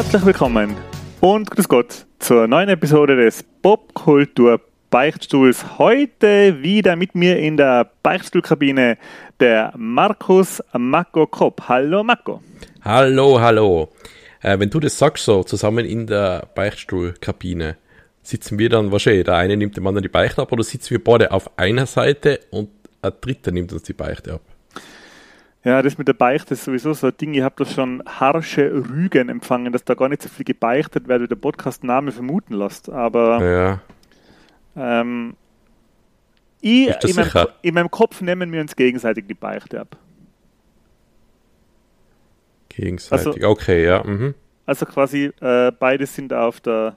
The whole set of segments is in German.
Herzlich willkommen und grüß Gott zur neuen Episode des Popkultur Beichtstuhls. Heute wieder mit mir in der Beichtstuhlkabine der Markus Mako Kopp. Hallo Mako. Hallo, hallo. Äh, wenn du das sagst, so zusammen in der Beichtstuhlkabine, sitzen wir dann wahrscheinlich, der eine nimmt dem anderen die Beichte ab oder sitzen wir beide auf einer Seite und ein dritter nimmt uns die Beichte ab? Ja, das mit der Beichte ist sowieso so ein Ding. Ich habe da schon harsche Rügen empfangen, dass da gar nicht so viel gebeichtet wird, wie der Podcast-Name vermuten lässt. Aber Ja, ähm, ich, in, meinem, in meinem Kopf nehmen wir uns gegenseitig die Beichte ab. gegenseitig. okay, ja. Mhm. Also quasi äh, beide sind auf der,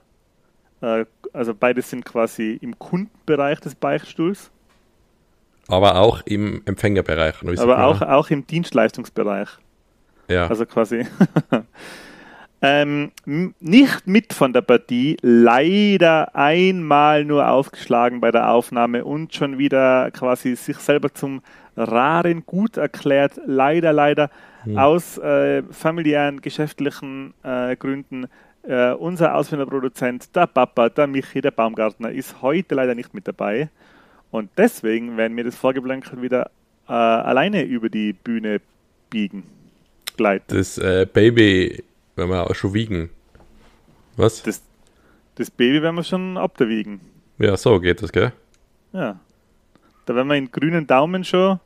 äh, also beide sind quasi im Kundenbereich des Beichtstuhls, Aber auch im Empfängerbereich. aber auch, auch im Dienstleistungsbereich. Ja. Also quasi. ähm, nicht mit von der Partie, leider einmal nur aufgeschlagen bei der Aufnahme und schon wieder quasi sich selber zum raren Gut erklärt. Leider, leider aus äh, familiären, geschäftlichen äh, Gründen. Äh, unser Ausfinderproduzent, der Papa, der Michi, der Baumgartner, ist heute leider nicht mit dabei. Und deswegen werden wir das Vorgeblänkel wieder äh, alleine über die Bühne biegen. Gleiten. das äh, Baby, wenn wir auch schon wiegen. Was? Das, das Baby werden wir schon abwiegen. Ja, so geht das, gell? Ja. Da werden wir den grünen Daumen schon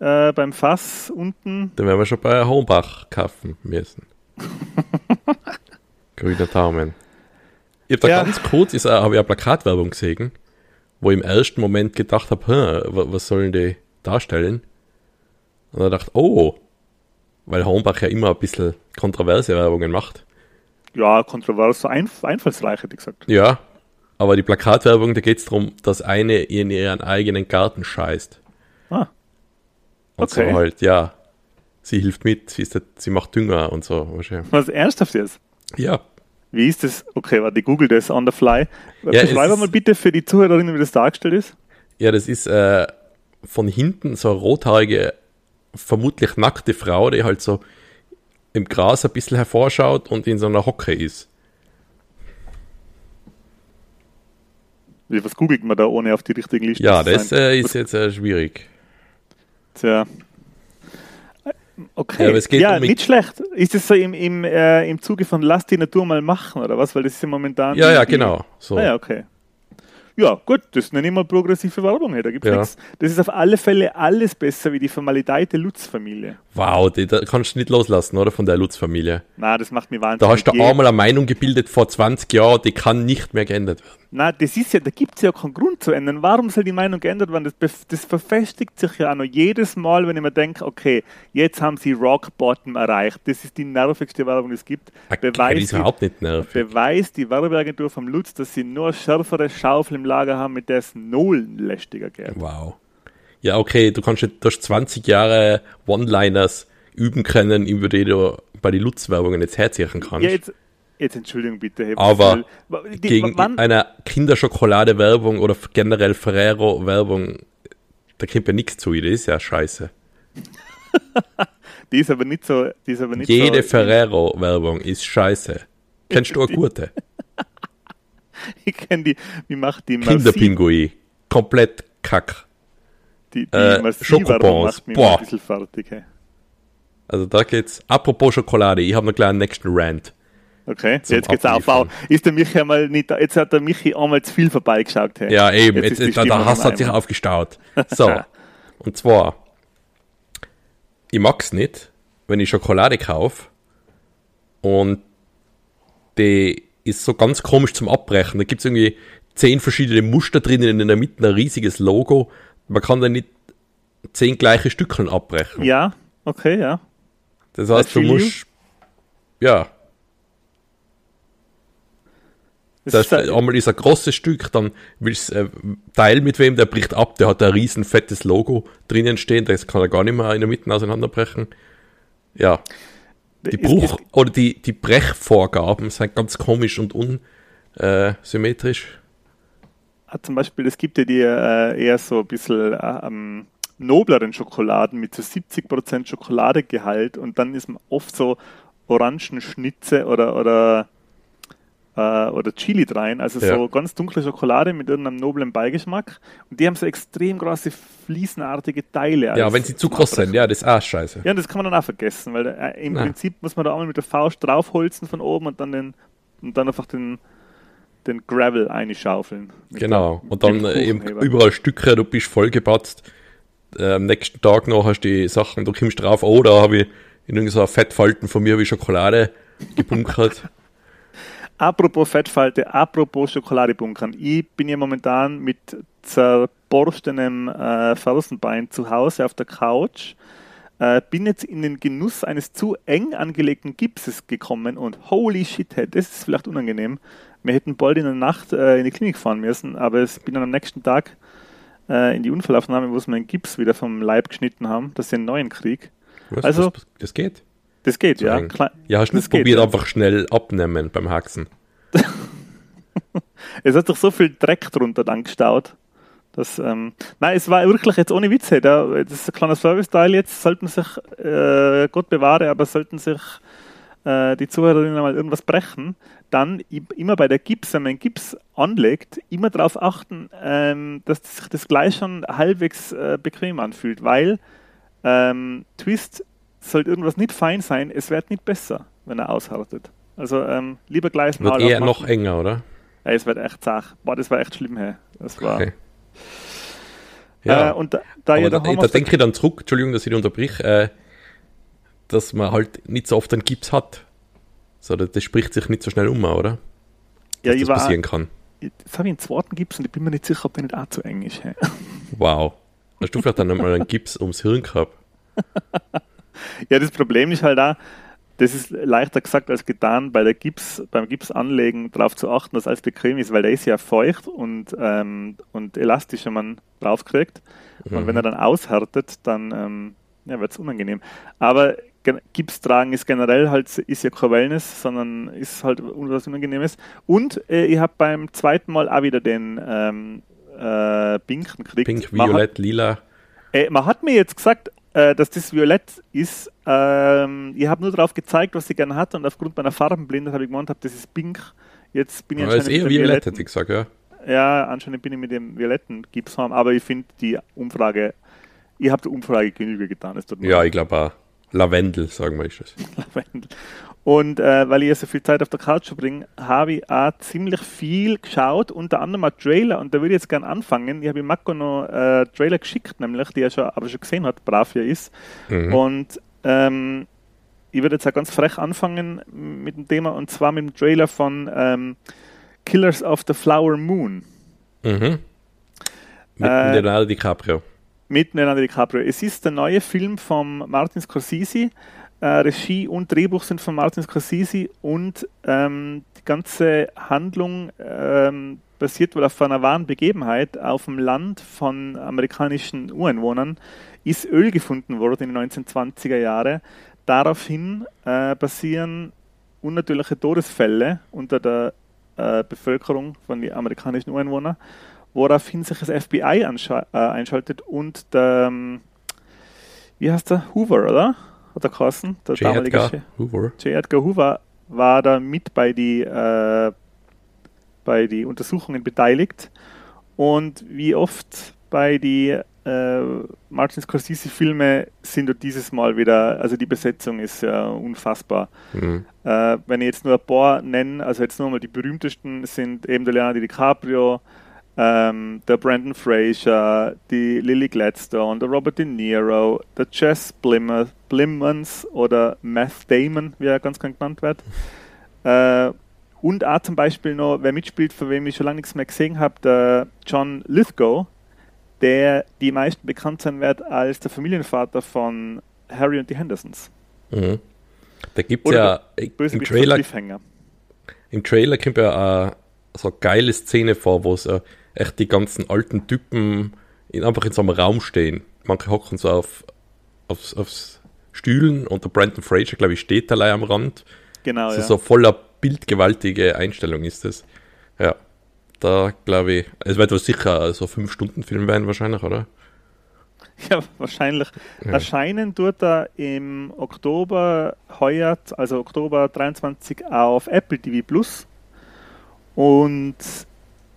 äh, beim Fass unten. Dann werden wir schon bei Hombach kaufen müssen. Grüner Daumen. Ich habe da Ja. ganz kurz, ist, habe ich eine Plakatwerbung gesehen, wo ich im ersten Moment gedacht habe, "Hä, wa- was sollen die darstellen? Und dann dachte oh, weil Hombach ja immer ein bisschen kontroverse Werbungen macht. Ja, kontrovers, so einf einfallsreich, hätte ich gesagt. Ja, aber die Plakatwerbung, da geht es darum, dass eine in ihren eigenen Garten scheißt. Ah, Und Okay. so halt, ja, sie hilft mit, sie, ist, sie macht Dünger und so. was ernsthaft jetzt? Ja, Wie ist das? Okay, warte, ich google das on the fly. Ja, es Beschreibe mal bitte für die Zuhörerinnen, wie das dargestellt ist. Ja, das ist äh, von hinten so eine rothaarige, vermutlich nackte Frau, die halt so im Gras ein bisschen hervorschaut und in so einer Hocke ist. Was googelt man da, ohne auf die richtigen Listen Ja, zu das sein? äh, ist jetzt äh, schwierig. Tja. Okay, Ja, aber es geht ja um- nicht schlecht. Ist das so im, im, äh, im Zuge von Lass die Natur mal machen, oder was? Weil das ist ja momentan... Ja, ja, genau. So. Ah ja, okay. Ja, gut, das nenne ich mal progressive Werbung. Da gibt's Ja. nichts. Das ist auf alle Fälle alles besser wie die Formalität der Lutz-Familie. Wow, die, da kannst du nicht loslassen, oder? Von der Lutz-Familie. Na, das macht mich wahnsinnig. Da hast du Je- einmal eine Meinung gebildet vor 20 Jahren, die kann nicht mehr geändert werden. Na, das ist ja, da gibt es ja keinen Grund zu ändern. Warum soll die Meinung geändert werden? Das, das verfestigt sich ja auch noch jedes Mal, wenn ich mir denke, okay, jetzt haben sie Rock Bottom erreicht. Das ist die nervigste Werbung, die es gibt. Die Beweist ist überhaupt nicht nervig. beweist die Werbeagentur vom Lutz, dass sie nur schärfere Schaufel im Lager haben, mit der es null lästiger geht. Wow. Ja, okay, du kannst du hast 20 Jahre One-Liners üben können, über die du bei den Lutz-Werbungen jetzt herziehen kannst. Ja, jetzt, jetzt Entschuldigung bitte. Hey, Aber die, Gegen wann, einer Kinderschokolade-Werbung oder generell Ferrero-Werbung, da kommt ja nichts zu, das ist ja scheiße. die ist aber nicht so. Die ist aber nicht Jede so, Ferrero-Werbung ist scheiße. Kennst du eine gute? Ich kenne die. Wie macht die? Kinderpingui. Komplett kack. Die, die Äh, macht mich Boah. ein bisschen fertig. Hey. Also da geht's. Apropos Schokolade, ich habe noch gleich einen nächsten Rant. Okay, jetzt geht's auf. Abliefern. Wow. Ist der Michi einmal nicht, da- jetzt hat der Michi einmal zu viel vorbeigeschaut. Hey. Ja, eben, Jetzt jetzt, jetzt, da, der Hass hat sich aufgestaut. So, und zwar, ich mag's nicht, wenn ich Schokolade kaufe und die ist so ganz komisch zum Abbrechen. Da gibt's irgendwie zehn verschiedene Muster drinnen, in der Mitte ein riesiges Logo. Man kann da nicht zehn gleiche Stückchen abbrechen. Ja, okay, ja. Das heißt, du musst, ja, Das ist, einmal ist ein großes Stück, dann willst du äh, teilen mit wem, der bricht ab, der hat ein riesen fettes Logo drinnen stehen, das kann er gar nicht mehr in der Mitte auseinanderbrechen. Ja, die Bruch- ist- oder die, die Brechvorgaben sind ganz komisch und unsymmetrisch. Ah, zum Beispiel, es gibt ja die äh, eher so ein bisschen äh, ähm, nobleren Schokoladen mit so 70% Schokoladegehalt und dann ist man oft so Orangenschnitze oder, oder, äh, oder Chili rein. Also Ja. so ganz dunkle Schokolade mit irgendeinem noblen Beigeschmack. Und die haben so extrem große fliesenartige Teile. Ja, als- wenn sie zu groß sind, ja, das ist auch scheiße. Ja, und das kann man dann auch vergessen, weil äh, im Ja. Prinzip muss man da einmal mit der Faust draufholzen von oben und dann den und dann einfach den, den Gravel einschaufeln. Genau. Und dann äh, eben überall Stücke, du bist vollgepatzt. Äh, am nächsten Tag noch hast du die Sachen, du kommst drauf, oh, da habe ich in irgendeiner Fettfalten von mir wie Schokolade gebunkert. Apropos Fettfalte, apropos Schokoladebunkern. Ich bin ja momentan mit zerborstenem äh, Fersenbein zu Hause auf der Couch. Äh, bin jetzt in den Genuss eines zu eng angelegten Gipses gekommen und holy shit, hey, das ist vielleicht unangenehm. Wir hätten bald in der Nacht äh, in die Klinik fahren müssen, aber es bin dann am nächsten Tag äh, in die Unfallaufnahme, wo sie meinen Gips wieder vom Leib geschnitten haben, dass ich einen neuen krieg. Was, Also- das, das geht? Das geht, So ja. eng. Ja, hast du das nicht geht, probiert, ja. einfach schnell abnehmen beim Haxen. Es hat doch so viel Dreck drunter dann gestaut. Das, ähm, nein, es war wirklich jetzt ohne Witze. Da, das ist ein kleiner Service-Teil jetzt. Sollten sich, äh, Gott bewahre, aber sollten sich äh, die Zuhörerinnen mal irgendwas brechen, dann immer bei der Gips, wenn man Gips anlegt, immer darauf achten, ähm, dass sich das gleich schon halbwegs äh, bequem anfühlt, weil ähm, Twist sollte irgendwas nicht fein sein, es wird nicht besser, wenn er aushärtet. Also ähm, lieber gleich Wird Maul eher noch enger, oder? Ja, es wird echt zach. Boah, das war echt schlimm, hey. Das war. Okay. Ja, Äh, und da, da da, da denke ich dann zurück, Entschuldigung, dass ich unterbrich, äh, dass man halt nicht so oft einen Gips hat. So, das, das spricht sich nicht so schnell um, oder? ja, Dass ich das war, passieren kann. jetzt habe ich einen zweiten Gips und ich bin mir nicht sicher, ob der nicht auch zu eng ist. Hey. Wow. Hast du vielleicht dann einmal einen Gips ums Hirn gehabt? Ja, das Problem ist halt da, das ist leichter gesagt als getan, bei der Gips, beim Gips anlegen darauf zu achten, dass alles bequem ist, weil der ist ja feucht und, ähm, und elastisch, wenn man draufkriegt. Und wenn er dann aushärtet, dann ähm, ja, wird es unangenehm. Aber Gips tragen ist generell halt, ist ja kein Wellness, sondern ist halt was Unangenehmes. Und äh, ich habe beim zweiten Mal auch wieder den ähm, äh, Pinken gekriegt. Pink, hat- Violett, Lila. äh, man hat mir jetzt gesagt, äh, dass das Violett ist. Ähm, ich habe nur darauf gezeigt, was ich gerne hatte und aufgrund meiner Farbenblindheit habe ich gemeint, hab, das ist pink. Jetzt bin ich Aber es ist anscheinend eher Violett, Violetten- hätte ich gesagt, ja. Ja, anscheinend bin ich mit dem violetten Gips haben, aber ich finde die Umfrage, ich habe der Umfrage Genüge getan. Ja, ich glaube auch. Lavendel, sagen wir ist das. Lavendel. Und äh, weil ich ja so viel Zeit auf der Couch verbringe, habe ich auch ziemlich viel geschaut, unter anderem auch Trailer. Und da würde ich jetzt gerne anfangen. Ich habe Mako noch äh, Trailer geschickt, nämlich, die er schon, aber schon gesehen hat, brav ja ist. Mhm. Und ähm, ich würde jetzt auch ganz frech anfangen mit dem Thema, und zwar mit dem Trailer von ähm, Killers of the Flower Moon. Mhm. Mit Äh, Leonardo DiCaprio. mit Leonardo DiCaprio. Es ist der neue Film von Martin Scorsese. Äh, Regie und Drehbuch sind von Martin Scorsese und ähm, die ganze Handlung ähm, basiert wohl auf einer wahren Begebenheit. Auf dem Land von amerikanischen Ureinwohnern ist Öl gefunden worden in den 1920er Jahren. Daraufhin äh, passieren unnatürliche Todesfälle unter der äh, Bevölkerung von den amerikanischen Ureinwohnern woraufhin sich das FBI äh, einschaltet und der, ähm, wie heißt der, Hoover, oder? Hat er geheißen? Der J. damalige Edgar. Hoover. J. Edgar Hoover war da mit bei die, äh, bei die Untersuchungen beteiligt und wie oft bei die äh, Martin Scorsese Filme sind dort dieses Mal wieder, also die Besetzung ist ja unfassbar. Mhm. Äh, wenn ich jetzt nur ein paar nenne, also jetzt nur mal die berühmtesten sind eben der Leonardo DiCaprio, ähm, der Brandon Fraser, die Lily Gladstone, der Robert De Niro, der Jess Blimmer, Blimmans oder Matt Damon, wie er ganz gern genannt wird. Äh, und auch zum Beispiel noch, wer mitspielt, von wem ich schon lange nichts mehr gesehen habe, der John Lithgow, der die meisten bekannt sein wird als der Familienvater von Harry und die Hendersons. Mhm. Da gibt es ja der im Trailer, im Trailer kommt ja äh, so eine geile Szene vor, wo so echt die ganzen alten Typen in, einfach in so einem Raum stehen. Manche hocken so auf, aufs, aufs Stühlen und der Brandon Fraser, glaube ich, steht allein am Rand. Genau, Also ja. so voller bildgewaltige Einstellung ist das. Ja. Da glaube ich, es wird wohl sicher so fünf Stunden Film werden wahrscheinlich, oder? Ja, wahrscheinlich. Ja. Erscheinen tut er im Oktober heuer, also Oktober 23, auf Apple TV Plus und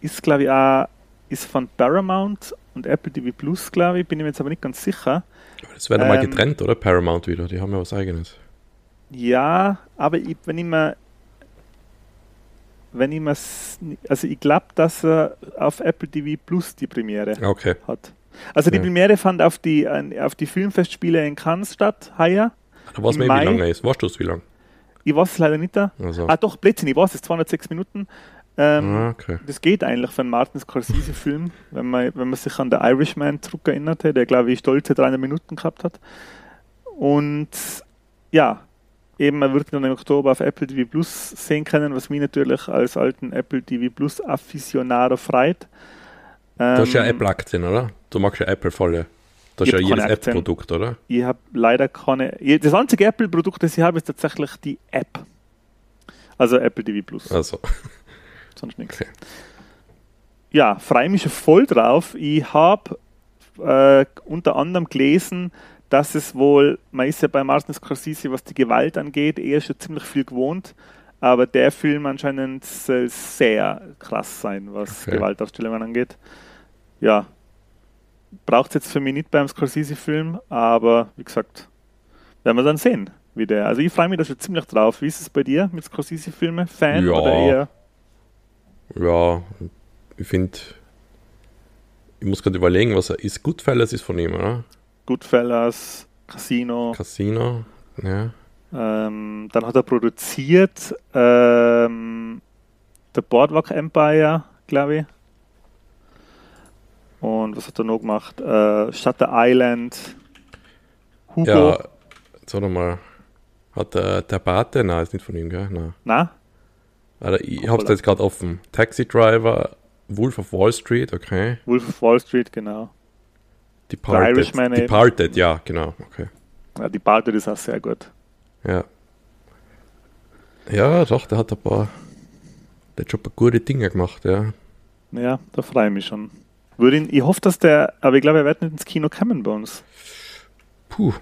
ist, glaube ich, auch ist von Paramount und Apple TV Plus, glaube ich, bin ich mir jetzt aber nicht ganz sicher. Das werden ähm, mal getrennt, oder? Paramount wieder, die haben ja was eigenes. Ja, aber ich, wenn ich mir wenn ich mir also ich glaube, dass er auf Apple TV Plus die Premiere okay. hat. Also die ja. Premiere fand auf die auf die Filmfestspiele in Cannes statt, heuer. Da weiß man, wie lange ist. Weißt du es, wie lange? Ich weiß es leider nicht da. Also. Ah, doch, Blödsinn, ich weiß es, 206 Minuten. Ähm, ah, okay. Das geht eigentlich für einen Martin Scorsese-Film, wenn man, wenn man sich an der Irishman zurückerinnert, der, glaube ich, stolze 300 Minuten gehabt hat. Und ja, eben, man wird dann im Oktober auf Apple TV Plus sehen können, was mich natürlich als alten Apple TV Plus Afficionado freut. Ähm, du hast ja Apple-Aktien, oder? Du magst ja Apple voll. Das ist ja jedes Apple-Produkt, oder? Ich habe leider keine. Das einzige Apple-Produkt, das ich habe, ist tatsächlich die App. Also Apple TV Plus. Also. Sonst nichts. Okay. Ja, freue mich voll drauf. Ich habe äh, unter anderem gelesen, dass es wohl, man ist ja bei Martin Scorsese, was die Gewalt angeht, eher schon ziemlich viel gewohnt. Aber der Film anscheinend soll sehr krass sein, was okay. Gewaltausstellungen angeht. Ja, braucht es jetzt für mich nicht beim Scorsese-Film, aber wie gesagt, werden wir dann sehen, wie der. Also ich freue mich da schon ziemlich drauf. Wie ist es bei dir mit Scorsese-Filmen? Fan ja. oder eher? Ja, ich finde, ich muss gerade überlegen, was er ist. Goodfellas ist von ihm, oder? Goodfellas, Casino. Casino, ja. Ähm, dann hat er produziert ähm, The Boardwalk Empire, glaube ich. Und was hat er noch gemacht? Äh, Shutter Island, Hugo. Ja, jetzt warte mal. Hat der, der Bate? Nein, ist nicht von ihm, gell? Nein. Nein? Also, ich hab's jetzt gerade offen. Taxi Driver, Wolf of Wall Street, okay. Wolf of Wall Street, genau. Departed. Irishman Departed, eben. ja, genau, okay. Ja, Departed ist auch sehr gut. Ja. Ja, doch, der hat ein paar, der hat schon ein paar gute Dinge gemacht, ja. Ja, da freue ich mich schon. Würde ihn, ich hoffe, dass der, aber ich glaube, er wird nicht ins Kino kommen bei uns. Puh.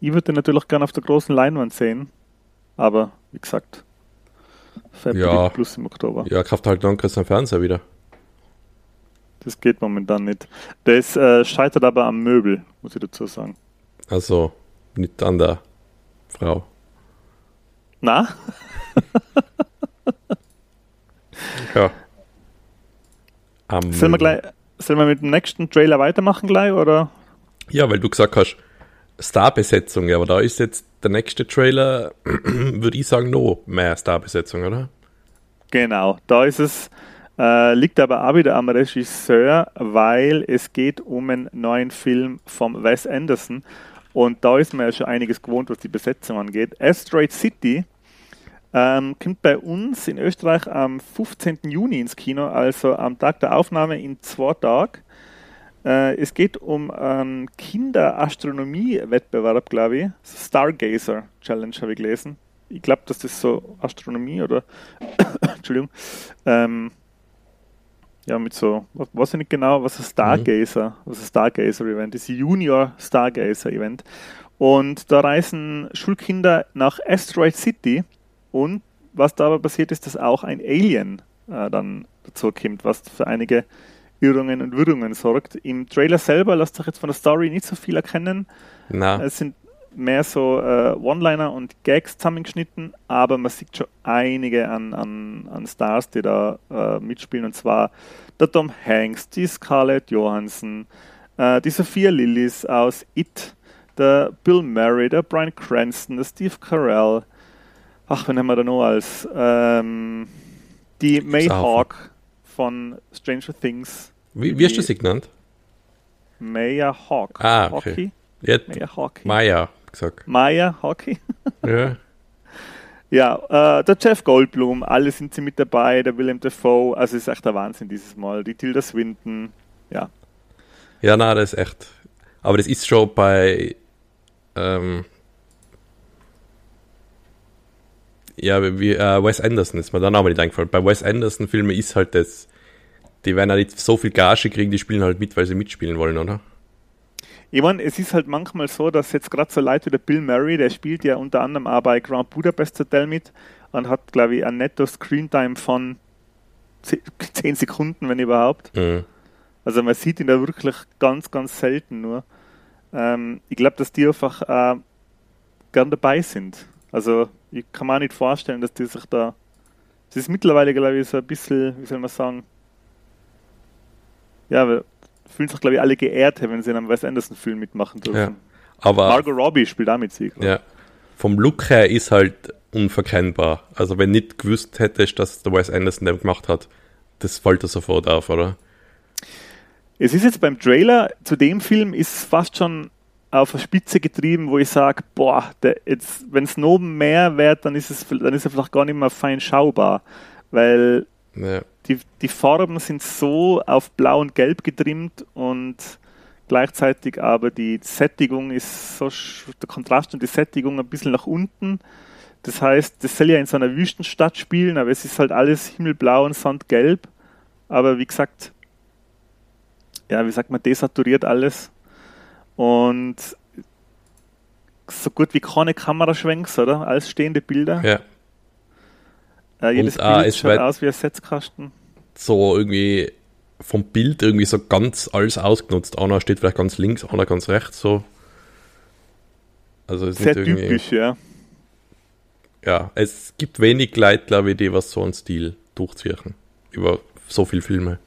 Ich würde den natürlich gerne auf der großen Leinwand sehen, aber wie gesagt, ja. Plus im Oktober. Ja, kauft halt dann kriegst du Fernseher wieder. Das geht momentan nicht. Das äh, scheitert aber am Möbel, muss ich dazu sagen. Also, nicht an der Frau. Na? ja. Am sollen, wir gleich, sollen wir mit dem nächsten Trailer weitermachen gleich, oder? Ja, weil du gesagt hast, Starbesetzung, aber da ist jetzt der nächste Trailer, würde ich sagen, noch mehr Starbesetzung, oder? Genau, da ist es, äh, liegt aber auch wieder am Regisseur, weil es geht um einen neuen Film von Wes Anderson und da ist man ja schon einiges gewohnt, was die Besetzung angeht. Asteroid City ähm, kommt bei uns in Österreich am 15. Juni ins Kino, also am Tag der Aufnahme in zwei Tagen. Äh, es geht um einen Kinderastronomie-Wettbewerb, glaube ich. Stargazer Challenge habe ich gelesen. Ich glaube, dass das so Astronomie oder Entschuldigung. Ähm, ja, mit so, was weiß ich nicht genau, was ein Stargazer, mhm. was ein Stargazer-Event ist, Junior Stargazer-Event. Und da reisen Schulkinder nach Asteroid City und was da aber passiert ist, dass auch ein Alien äh, dann dazu kommt, was für einige Irrungen und Wirrungen sorgt. Im Trailer selber lässt sich jetzt von der Story nicht so viel erkennen. Na. Es sind mehr so äh, One-Liner und Gags zusammengeschnitten, aber man sieht schon einige an, an, an Stars, die da äh, mitspielen. Und zwar der Tom Hanks, die Scarlett Johansson, äh, die Sophia Lillis aus It, der Bill Murray, der Brian Cranston, der Steve Carell. Ach, wen haben wir da noch als? Ähm, die May Hawk von Stranger Things. Wie, wie hast du sie genannt? Maya Hawk. Ah, okay. Hockey? Jetzt Maya Hockey. Maya gesagt. Maya Hockey. ja. Ja, äh, der Jeff Goldblum, alle sind sie mit dabei, der Willem Dafoe, also ist echt der Wahnsinn dieses Mal. Die Tilda Swinton, ja. Ja, na, das ist echt. Aber das ist schon bei ähm, ja, wie äh, Wes Anderson ist mir der Name nicht eingefallen. Bei Wes Anderson Filmen ist halt das, die werden ja nicht so viel Gage kriegen, die spielen halt mit, weil sie mitspielen wollen, oder? Ich meine, es ist halt manchmal so, dass jetzt gerade so Leute wie der Bill Murray, der spielt ja unter anderem auch bei Grand Budapest Hotel mit und hat, glaube ich, ein netto Screentime von 10 Sekunden, wenn überhaupt. Mhm. Also man sieht ihn da wirklich ganz, ganz selten nur. Ähm, ich glaube, dass die einfach äh, gern dabei sind. Also ich kann mir auch nicht vorstellen, dass die sich da. Es ist mittlerweile, glaube ich, so ein bisschen, wie soll man sagen, ja, fühlen sich, glaube ich, alle geehrt, wenn sie in einem Wes Anderson-Film mitmachen dürfen. Ja, aber Margot Robbie spielt auch mit sie. Ja. Vom Look her ist halt unverkennbar. Also wenn nicht gewusst hättest, dass der Wes Anderson den gemacht hat, das fällt dir sofort auf, oder? Es ist jetzt beim Trailer zu dem Film ist fast schon auf eine Spitze getrieben, wo ich sage, boah, wenn es noch mehr wird, dann ist es dann ist er vielleicht gar nicht mehr fein schaubar, weil ja. die, die Farben sind so auf Blau und Gelb getrimmt und gleichzeitig aber die Sättigung ist so der Kontrast und die Sättigung ein bisschen nach unten. Das heißt, das soll ja in so einer Wüstenstadt spielen, aber es ist halt alles himmelblau und sandgelb. Aber wie gesagt, ja, wie sagt man, desaturiert alles. Und so gut wie keine Kameraschwenks, oder? Alles stehende Bilder. Ja. Äh, jedes und, Bild schaut aus wie ein Setzkasten. So irgendwie vom Bild irgendwie so ganz alles ausgenutzt. Einer steht vielleicht ganz links, einer ganz rechts, so. Also ist Sehr typisch, ja ja, es gibt wenig Leute, glaube ich, die was so einen Stil durchziehen. Über so viele Filme.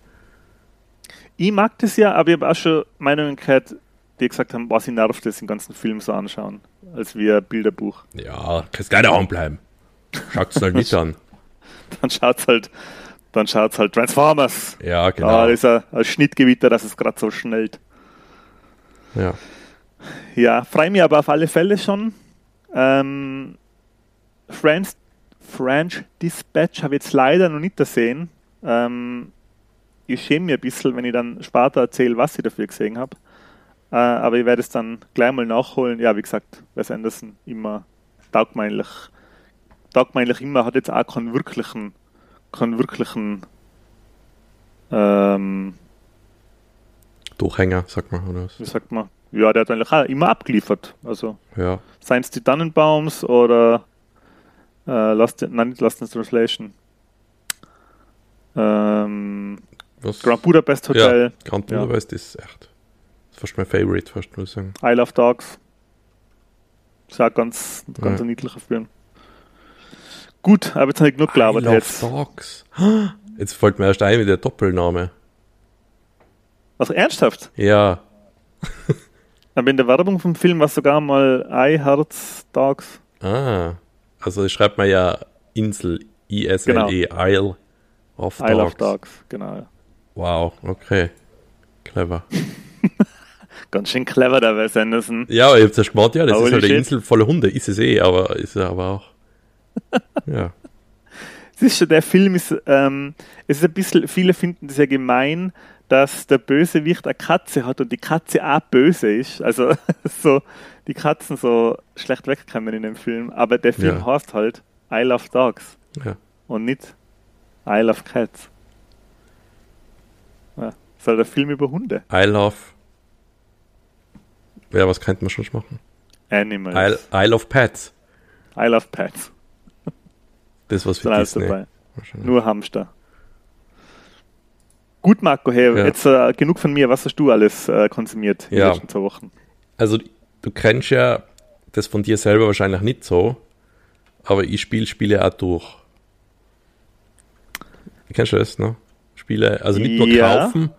Ich mag das ja, aber ich habe auch schon Meinungen gehört, die gesagt haben, was ich nervt, das den ganzen Film so anschauen, als wie ein Bilderbuch. Ja, kannst gleich daheim bleiben. Schaut es halt nicht an. Dann schaut's halt, dann schaut's halt Transformers. Ja, genau. Da ist ein, ein Schnittgewitter, dass es gerade so schnellt. Ja. Ja, freue mich aber auf alle Fälle schon. Ähm, French, French Dispatch habe ich jetzt leider noch nicht gesehen. Ähm, ich schäme mich ein bisschen, wenn ich dann später erzähle, was ich dafür gesehen habe. Äh, aber ich werde es dann gleich mal nachholen. Ja, wie gesagt, Wes Anderson immer taugmeinlich. Taugmeinlich immer hat jetzt auch keinen wirklichen, keinen wirklichen ähm, Durchhänger, sagt man, oder was? Wie sagt man? Ja, der hat eigentlich auch immer abgeliefert. Also, ja. seien es die Tannenbaums oder äh, Lost, nein, nicht Lost in Translation. Ähm, Was? Grand Budapest Hotel. Ja, Grand Budapest ja. ist echt fast mein Favorite, fast nur sagen. I Love Dogs. Ist auch ganz, ganz ja. ein niedlicher Film. Gut, aber jetzt habe ich genug gelabert. I jetzt. Dogs. Jetzt fällt mir erst ein mit der Doppelname. Also ernsthaft? Ja. aber in der Werbung vom Film war sogar mal I Hearts Dogs. Ah. Also schreibt man ja Insel, I-S-L-E, genau. Isle of Dogs. Isle of Dogs, genau. Wow, okay. Clever. Ganz schön clever, der Wes Anderson. Ja, ich hab's ja gemeint, ja, das Holy ist halt eine Insel voller Hunde. Ist es eh, aber ist es aber auch. ja. Es ist schon, der Film ist, ähm, es ist ein bisschen, viele finden das ja gemein, dass der Bösewicht eine Katze hat und die Katze auch böse ist. Also so die Katzen so schlecht wegkommen in dem Film. Aber der Film ja. heißt halt I Love Dogs. Ja. Und nicht I Love Cats. Ja, ist halt der Film über Hunde. I Love. Ja, was könnte man schon machen? Animals. I, I Love Pets. I Love Pets. Das was für Disney. Dabei. Nur Hamster. Gut, Marco, hey, ja. jetzt äh, genug von mir. Was hast du alles äh, konsumiert in ja. den letzten zwei Wochen? Also, du kennst ja das von dir selber wahrscheinlich nicht so, aber ich spiele Spiele auch durch. Kennst du das, ne? Spiele, also nicht nur ja. kaufen,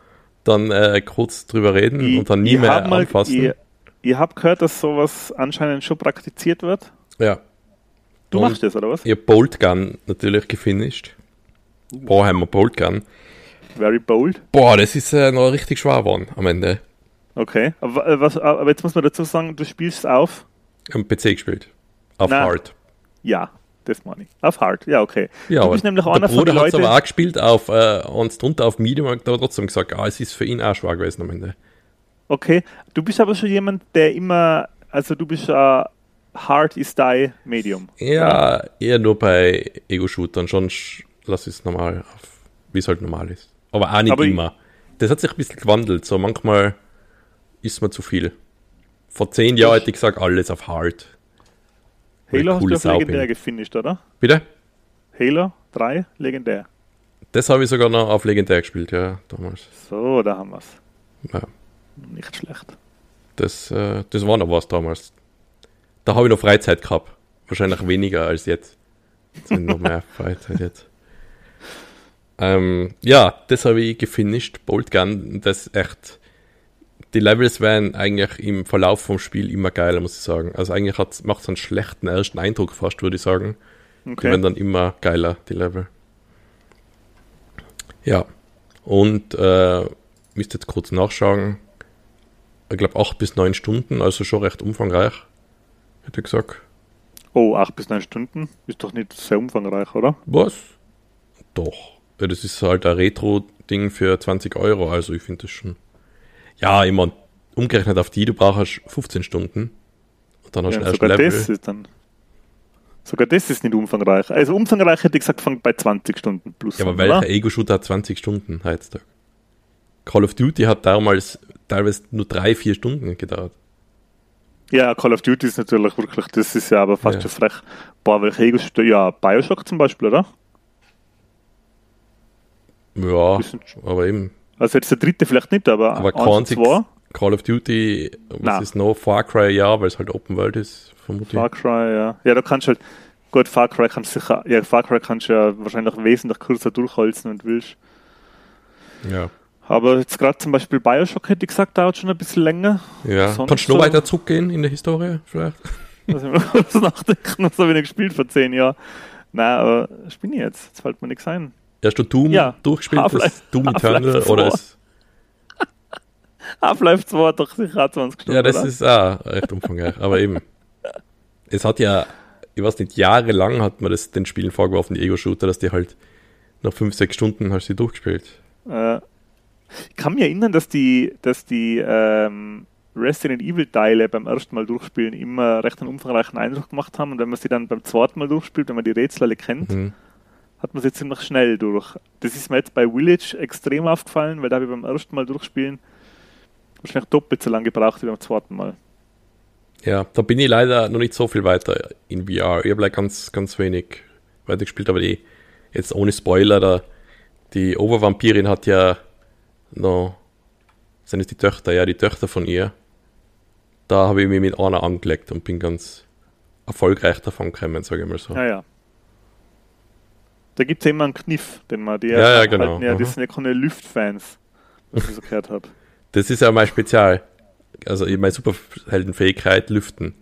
dann äh, kurz drüber reden ich, und dann nie mehr mal, anfassen. Ihr, ihr habt gehört, dass sowas anscheinend schon praktiziert wird? Ja. Du und machst das, oder was? Ihr Bolt Gun natürlich gefinisht. Boah, haben wir Bolt Gun. Very bold. Boah, das ist äh, noch richtig schwer geworden am Ende. Okay, aber, äh, was, aber jetzt muss man dazu sagen, du spielst auf? Am PC gespielt. Auf Na, Hard. Ja, das meine ich. Auf Hard, ja, okay. Ja, du bist nämlich einer der Bruder von hat es aber auch gespielt auf äh, uns drunter auf Medium und hat trotzdem gesagt, ah, es ist für ihn auch schwer gewesen am Ende. Okay, du bist aber schon jemand, der immer, also du bist uh, Hard is die Medium. Ja, oder? eher nur bei Ego-Shootern, schon lass es normal auf, wie es halt normal ist. Aber auch nicht aber immer. Das hat sich ein bisschen gewandelt. So manchmal ist mir zu viel. vor zehn Jahren hätte ich gesagt, alles auf Hard. Halo hast du auf legendär gefinisht, oder? Bitte? Halo 3, legendär. Das habe ich sogar noch auf legendär gespielt, ja, damals. So, da haben wir's. Ja, Nicht schlecht. das, äh, das war noch was damals. Da habe ich noch Freizeit gehabt. Wahrscheinlich weniger als jetzt. Jetzt sind noch mehr Freizeit jetzt. Ähm, ja, das habe ich gefinisht. Bolt Gun, das echt. Die Levels werden eigentlich im Verlauf vom Spiel immer geiler, muss ich sagen. Also eigentlich macht es einen schlechten ersten Eindruck fast, würde ich sagen. Die Okay. werden dann immer geiler, die Level. Ja. Und äh, müsst jetzt kurz nachschauen. Ich glaube 8 bis 9 Stunden, also schon recht umfangreich. Hätte ich gesagt. Oh, 8 bis 9 Stunden. Ist doch nicht sehr umfangreich, oder? Was? Doch. Ja, das ist halt ein Retro-Ding für 20 Euro, also ich finde das schon. Ja, immer umgerechnet auf die, du brauchst 15 Stunden. Und dann hast du Ja, sogar Level. das ist dann. Sogar das ist nicht umfangreich. Also umfangreich hätte ich gesagt, fängt bei 20 Stunden plus. Ja, aber welcher? Ego-Shooter hat 20 Stunden heutzutage? Call of Duty hat damals teilweise nur 3, 4 Stunden gedauert. Ja, Call of Duty ist natürlich wirklich, das ist ja aber fast Ja. schon frech. Boah, welche Ego Ja, Bioshock zum Beispiel, oder? Ja, aber eben. Also jetzt der dritte vielleicht nicht, aber, Aber eins und 20 zwei. Call of Duty, was Nein. ist noch? Far Cry, ja, weil es halt Open World ist, vermutlich. Far Cry, ja. Ja, da kannst du halt, gut, Far Cry kannst du sicher, ja, Far Cry kannst du ja wahrscheinlich wesentlich kürzer durchholzen, wenn du willst. Ja. Aber jetzt gerade zum Beispiel Bioshock hätte ich gesagt, dauert schon ein bisschen länger. ja. Sonst Kannst du noch weiter zurückgehen in der Historie, vielleicht? Also, wenn man kurz nachdenken, was habe ich nicht gespielt vor zehn Jahren? Nein, aber bin ich jetzt? Jetzt fällt mir nichts ein. Hast du Doom Ja, durchgespielt? Das Doom Eternal? 2. Oder ist, Half-Life 2 hat doch sicher auch 20 Stunden. ja, das oder? ist auch recht umfangreich. Aber eben, es hat ja, ich weiß nicht, jahrelang hat man das den Spielen vorgeworfen, die Ego-Shooter, dass die halt nach 5, 6 Stunden hast du die durchgespielt. Äh, ich kann mich erinnern, dass die, dass die ähm, Resident Evil Teile beim ersten Mal durchspielen immer recht einen umfangreichen Eindruck gemacht haben und wenn man sie dann beim zweiten Mal durchspielt, wenn man die Rätsel alle kennt, Mhm. hat man sie ziemlich schnell durch. Das ist mir jetzt bei Village extrem aufgefallen, weil da habe ich beim ersten Mal durchspielen wahrscheinlich doppelt so lange gebraucht wie beim zweiten Mal. Ja, da bin ich leider noch nicht so viel weiter in VR. Ich habe like ganz, ganz wenig weitergespielt, aber die, jetzt ohne Spoiler, da, die Obervampirin hat ja noch, sind es die Töchter, ja, die Töchter von ihr. Da habe ich mich mit einer angelegt und bin ganz erfolgreich davon gekommen, sage ich mal so. Ja, ja. Da gibt es ja immer einen Kniff, den man, die Ja, ja, halten genau. ja, Aha. das sind ja keine Lüft-Fans, was ich so gehört habe. Das ist ja mein Spezial. Also meine Superheldenfähigkeit, lüften.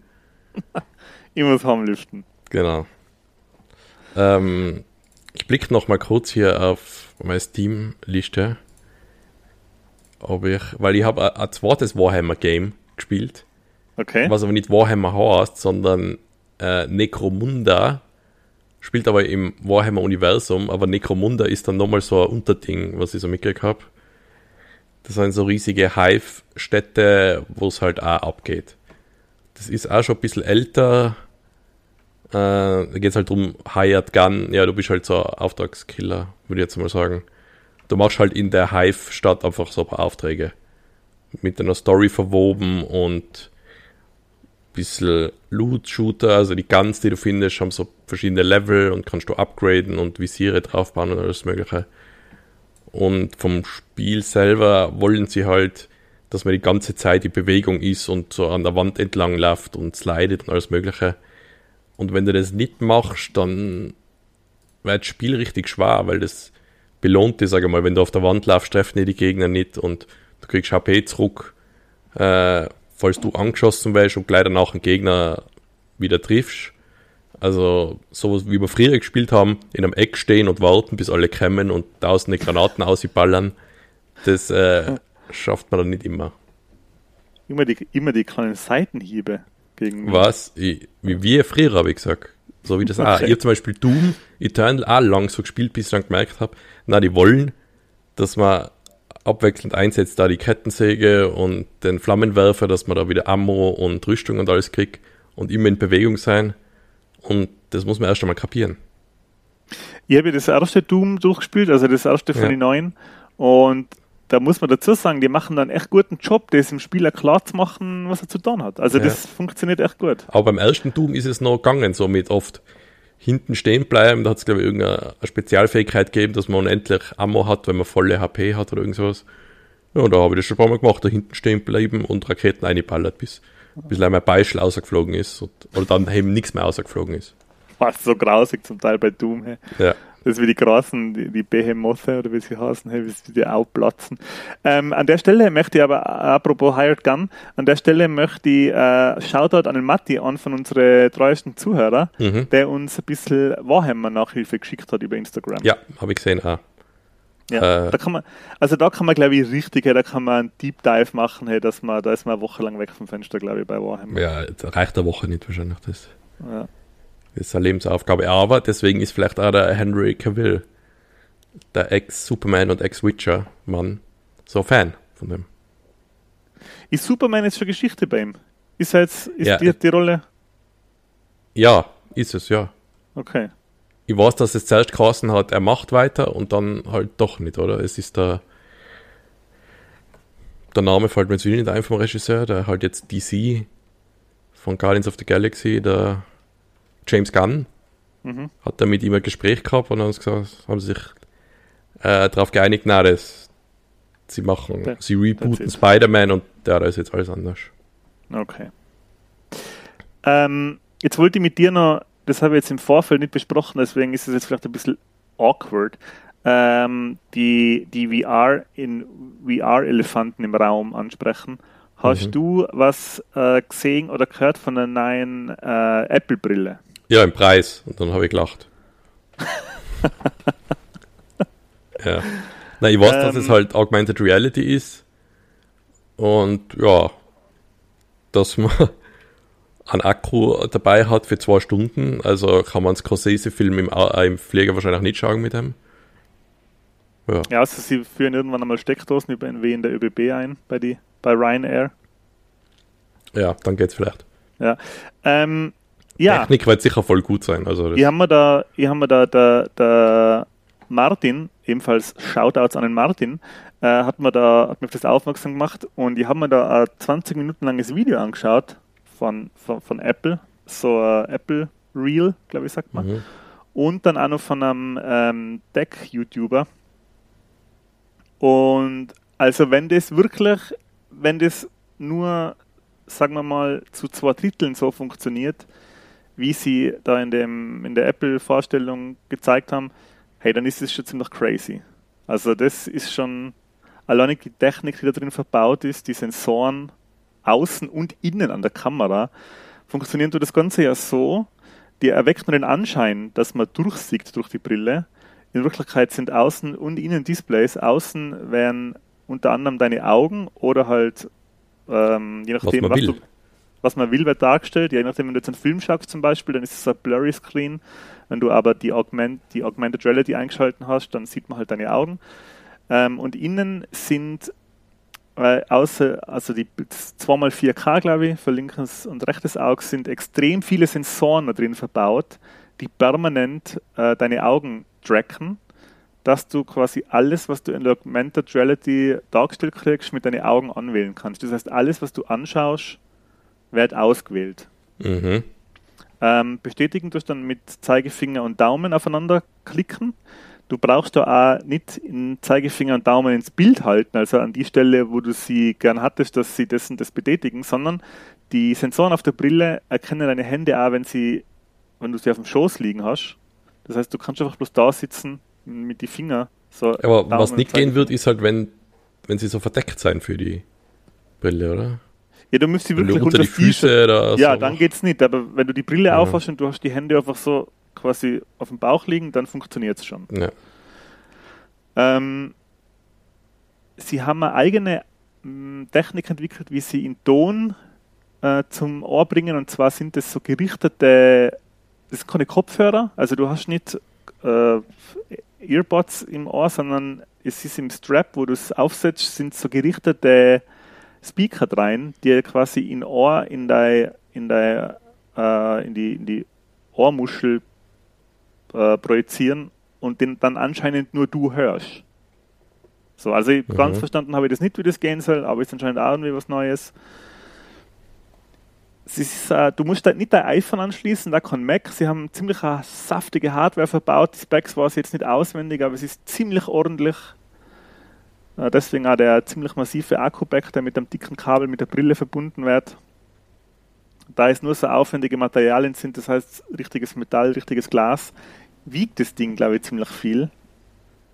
Muss haben lüften. Genau. Ähm, ich blicke noch mal kurz hier auf meine Steam-Liste. Ob ich, weil ich habe ein, zweites Warhammer-Game gespielt, Okay. was aber nicht Warhammer heißt, sondern äh, Necromunda. Spielt aber im Warhammer-Universum, aber Necromunda ist dann nochmal so ein Unterding, was ich so mitgekriegt habe. Das sind so riesige Hive-Städte, wo es halt auch abgeht. Das ist auch schon ein bisschen älter. Äh, da geht es halt um Hired Gun. Ja, du bist halt so ein Auftragskiller, würde ich jetzt mal sagen. Du machst halt in der Hive-Stadt einfach so ein paar Aufträge. Mit einer Story verwoben und bisschen Loot-Shooter, also die Guns, die du findest, haben so verschiedene Level und kannst du upgraden und Visiere draufbauen und alles mögliche. Und vom Spiel selber wollen sie halt, dass man die ganze Zeit die Bewegung ist und so an der Wand entlang läuft und slidet und alles mögliche. Und wenn du das nicht machst, dann wird das Spiel richtig schwer, weil das belohnt dich, sag ich mal, wenn du auf der Wand laufst, treffen die die Gegner nicht und du kriegst HP zurück, äh, falls du angeschossen wärst und gleich danach einen Gegner wieder triffst. Also sowas wie wir früher gespielt haben, in einem Eck stehen und warten, bis alle kommen und tausende Granaten ausballern, das äh, schafft man dann nicht immer. Immer die, immer die kleinen Seitenhiebe gegen Was? Ich, wie wir früher, habe ich gesagt. So wie das auch. Okay. Ich habe zum Beispiel Doom Eternal auch lang so gespielt, bis ich dann gemerkt habe, na, die wollen, dass man abwechselnd einsetzt, da die Kettensäge und den Flammenwerfer, dass man da wieder Ammo und Rüstung und alles kriegt und immer in Bewegung sein. Und das muss man erst einmal kapieren. Ich habe ja das erste Doom durchgespielt, also das erste von Ja. den neuen. Und da muss man dazu sagen, die machen dann echt guten Job, das im Spieler klar zu machen, was er zu tun hat. Also ja. das funktioniert echt gut. Aber beim ersten Doom ist es noch gegangen, so mit oft hinten stehen bleiben. Da hat es, glaube ich, irgendeine Spezialfähigkeit gegeben, dass man unendlich Ammo hat, wenn man volle HP hat oder irgendwas. Ja, da habe ich das schon ein paar Mal gemacht, da hinten stehen bleiben und Raketen einballert, bis, bis mein Beischel rausgeflogen ist und, oder dann eben nichts mehr rausgeflogen ist. Was so grausig zum Teil bei Doom. Hey. Ja. Das ist wie die Großen, die, die Behemothe oder wie sie heißen, hey, wie sie die aufplatzen. Ähm, an der Stelle möchte ich aber, apropos Hired Gun, an der Stelle möchte ich äh, Shoutout an den Matti an von unseren treuesten Zuhörer, mhm. der uns ein bisschen Warhammer-Nachhilfe geschickt hat über Instagram. Ja, habe ich gesehen, auch. Ja, äh, da kann man, also da kann man, glaube ich, richtig, hey, da kann man einen Deep Dive machen, hey, dass man, da ist man eine Woche lang weg vom Fenster, glaube ich, bei Warhammer. Ja, reicht eine Woche nicht wahrscheinlich das. Ja. Das ist eine Lebensaufgabe. Aber deswegen ist vielleicht auch der Henry Cavill, der Ex-Superman und Ex-Witcher-Mann, so Fan von dem. Ist Superman jetzt schon Geschichte bei ihm? Ist er jetzt, ist ja. die, die Rolle? Ja, ist es, ja. Okay. Ich weiß, dass es zuerst geheißen hat, er macht weiter und dann halt doch nicht, oder? Es ist der, der Name fällt mir jetzt nicht ein vom Regisseur, der halt jetzt DC von Guardians of the Galaxy, der James Gunn mhm. hat da mit ihm ein Gespräch gehabt und haben, gesagt, haben sich äh, darauf geeinigt, na, das, sie machen, that, sie rebooten Spider-Man und ja, da ist jetzt alles anders. Okay. Ähm, jetzt wollte ich mit dir noch, das habe ich jetzt im Vorfeld nicht besprochen, deswegen ist es jetzt vielleicht ein bisschen awkward, ähm, die, die VR in VR-Elefanten im Raum ansprechen. Hast mhm. du was äh, gesehen oder gehört von einer neuen äh, Apple-Brille? Ja, im Preis. Und dann habe ich gelacht. ja. Na, ich weiß, ähm, dass es ähm. halt Augmented Reality ist. Und ja, dass man einen Akku dabei hat für zwei Stunden. Also kann man Scorsese-Film im, äh, im Flieger wahrscheinlich nicht schauen mit dem. Ja. ja, also sie führen irgendwann einmal Steckdosen über NW in der ÖBB ein, bei, die, bei Ryanair. Ja, dann geht's vielleicht. Ja. Ähm, ja. Technik wird sicher voll gut sein. Also hier haben wir da, hier haben wir da der, der Martin, ebenfalls Shoutouts an den Martin, äh, hat mir da hat mir das aufmerksam gemacht und ich habe mir da ein 20 Minuten langes Video angeschaut von, von, von Apple, so ein Apple Reel, glaube ich, sagt man. Mhm. Und dann auch noch von einem ähm, Deck-YouTuber. Und also wenn das wirklich, wenn das nur, sagen wir mal, zu zwei Dritteln so funktioniert, wie sie da in, dem, in der Apple-Vorstellung gezeigt haben, hey, dann ist es schon ziemlich crazy. Also das ist schon alleinig die Technik, die da drin verbaut ist, die Sensoren außen und innen an der Kamera, funktioniert das Ganze ja so, die erweckt nur den Anschein, dass man durchsieht durch die Brille. In Wirklichkeit sind außen und innen Displays. Außen wären unter anderem deine Augen oder halt, ähm, je nachdem, was, was du was man will, wird dargestellt. Je nachdem, wenn du jetzt einen Film schaust zum Beispiel, dann ist es ein blurry Screen. Wenn du aber die, Augment, die Augmented Reality eingeschalten hast, dann sieht man halt deine Augen. Ähm, und innen sind äh, außer, also die 2x4K, glaube ich, für linkes und rechtes Auge sind extrem viele Sensoren da drin verbaut, die permanent äh, deine Augen tracken, dass du quasi alles, was du in der Augmented Reality dargestellt kriegst, mit deinen Augen anwählen kannst. Das heißt, alles, was du anschaust, wird ausgewählt. Mhm. Ähm, bestätigen tust dann mit Zeigefinger und Daumen aufeinander klicken. Du brauchst da auch nicht in Zeigefinger und Daumen ins Bild halten, also an die Stelle, wo du sie gern hattest, dass sie das und das betätigen, sondern die Sensoren auf der Brille erkennen deine Hände auch, wenn sie, wenn du sie auf dem Schoß liegen hast. Das heißt, du kannst einfach bloß da sitzen mit die Finger. So Aber Daumen was nicht gehen wird, ist halt, wenn, wenn sie so verdeckt sein für die Brille, oder? Ja, du müsst sie wirklich unter, die Füße oder Ja, so. dann geht's nicht. Aber wenn du die Brille ja. aufhast und du hast die Hände einfach so quasi auf dem Bauch liegen, dann funktioniert es schon. Ja. Ähm, sie haben eine eigene mm, Technik entwickelt, wie sie in Ton äh, zum Ohr bringen. Und zwar sind das so gerichtete, das sind keine Kopfhörer. Also du hast nicht äh, Earbuds im Ohr, sondern es ist im Strap, wo du es aufsetzt, sind so gerichtete Speaker rein, die quasi in Ohr in dein, in dein, äh, in die, in die Ohrmuschel äh, projizieren und den dann anscheinend nur du hörst. So, also mhm. ganz verstanden habe ich das nicht, wie das gehen soll, aber ist anscheinend auch irgendwie was Neues. Ist, äh, du musst nicht dein iPhone anschließen, da kann Mac. Sie haben ziemlich saftige Hardware verbaut. Die Specs war es jetzt nicht auswendig, aber es ist ziemlich ordentlich. Äh, deswegen auch der ziemlich massive Akku-Back, der mit einem dicken Kabel mit der Brille verbunden wird. Da es nur so aufwendige Materialien sind, das heißt richtiges Metall, richtiges Glas, wiegt das Ding, glaube ich, ziemlich viel.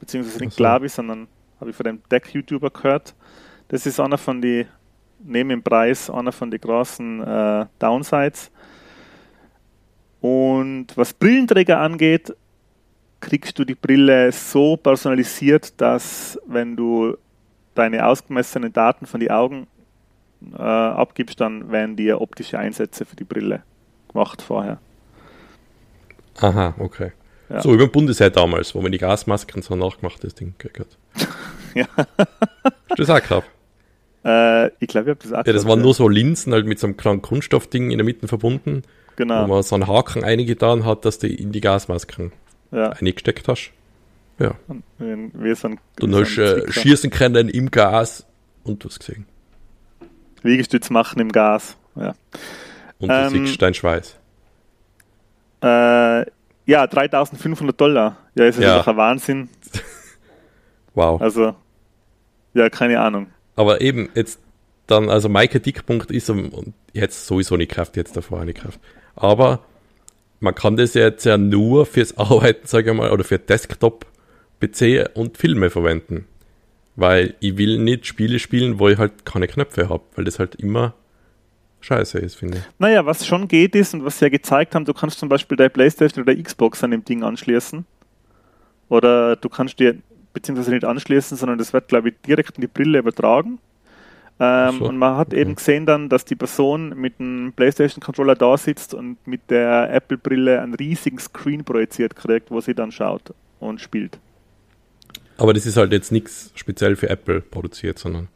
Beziehungsweise nicht glaube ich, sondern habe ich von dem Deck-YouTuber gehört. Das ist einer von den, neben dem Preis, einer von den großen äh, Downsides. Und was Brillenträger angeht, kriegst du die Brille so personalisiert, dass wenn du deine ausgemessenen Daten von den Augen äh, abgibst, dann werden dir optische Einsätze für die Brille gemacht vorher. Aha, okay. Ja. So über Bundesheer damals, wo man die Gasmasken so nachgemacht das Ding gehört. ja. Hast du das auch gehabt? Äh, ich glaube, ich habe das auch Ja, das waren ja. nur so Linsen halt mit so einem kleinen Kunststoffding in der Mitte verbunden. Genau. Wo man so einen Haken eingetan hat, dass du in die Gasmasken ja. eingesteckt hast. Ja. Wie so ein, du hast so äh, schießen können im Gas und du hast gesehen. Liegestütz machen im Gas. Ja. Und du ähm, siehst deinen Schweiß. Äh, ja, 3500 Dollar. Ja, ist ja. ein Wahnsinn. wow. Also, ja, keine Ahnung. Aber eben, jetzt dann, also mein Kritikpunkt ist, und jetzt sowieso nicht Kraft, jetzt davor eine Kraft. Aber man kann das jetzt ja nur fürs Arbeiten, sage ich mal, oder für Desktop, PC und Filme verwenden. Weil ich will nicht Spiele spielen, wo ich halt keine Knöpfe habe, weil das halt immer scheiße ist, finde ich. Naja, was schon geht ist und was sie ja gezeigt haben, du kannst zum Beispiel deine Playstation oder Xbox an dem Ding anschließen. Oder du kannst dir, beziehungsweise nicht anschließen, sondern das wird, glaube ich, direkt in die Brille übertragen. Ähm, so. Und man hat okay. eben gesehen dann, dass die Person mit einem PlayStation-Controller da sitzt und mit der Apple-Brille einen riesigen Screen projiziert kriegt, wo sie dann schaut und spielt. Aber das ist halt jetzt nichts speziell für Apple produziert, sondern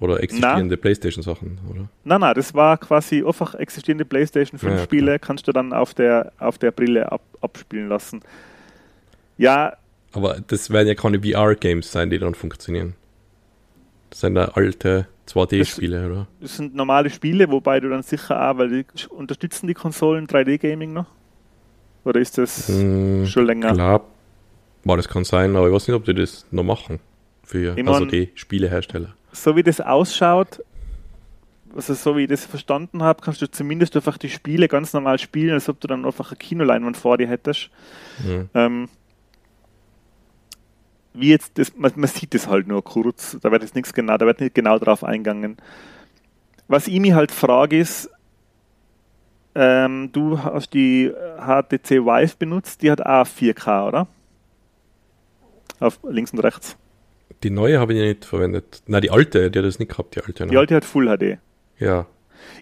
oder existierende PlayStation-Sachen, oder? Nein, nein, das war quasi einfach existierende PlayStation 5-Spiele, ja, kannst du dann auf der, auf der Brille ab, abspielen lassen. Ja. Aber das werden ja keine VR-Games sein, die dann funktionieren. Das sind ja alte 2D-Spiele, oder? Das sind normale Spiele, wobei du dann sicher auch, weil die unterstützen die Konsolen 3D-Gaming noch? Oder ist das hm, schon länger? Klar, war das kann sein, aber ich weiß nicht, ob die das noch machen. Für ich also die Spielehersteller so wie das ausschaut, also so wie ich das verstanden habe, kannst du zumindest einfach die Spiele ganz normal spielen, als ob du dann einfach eine Kinoleinwand vor dir hättest. Mhm. Ähm, wie jetzt, das, man, man, sieht das halt nur kurz, da wird jetzt nichts genau, da wird nicht genau drauf eingegangen. Was ich mich halt frage ist, ähm, du hast die HTC Vive benutzt, die hat auch 4K, oder? Auf links und rechts. Die neue habe ich nicht verwendet. Na, die alte, die hat das nicht gehabt, die alte. Ne? Die alte hat Full HD. Ja.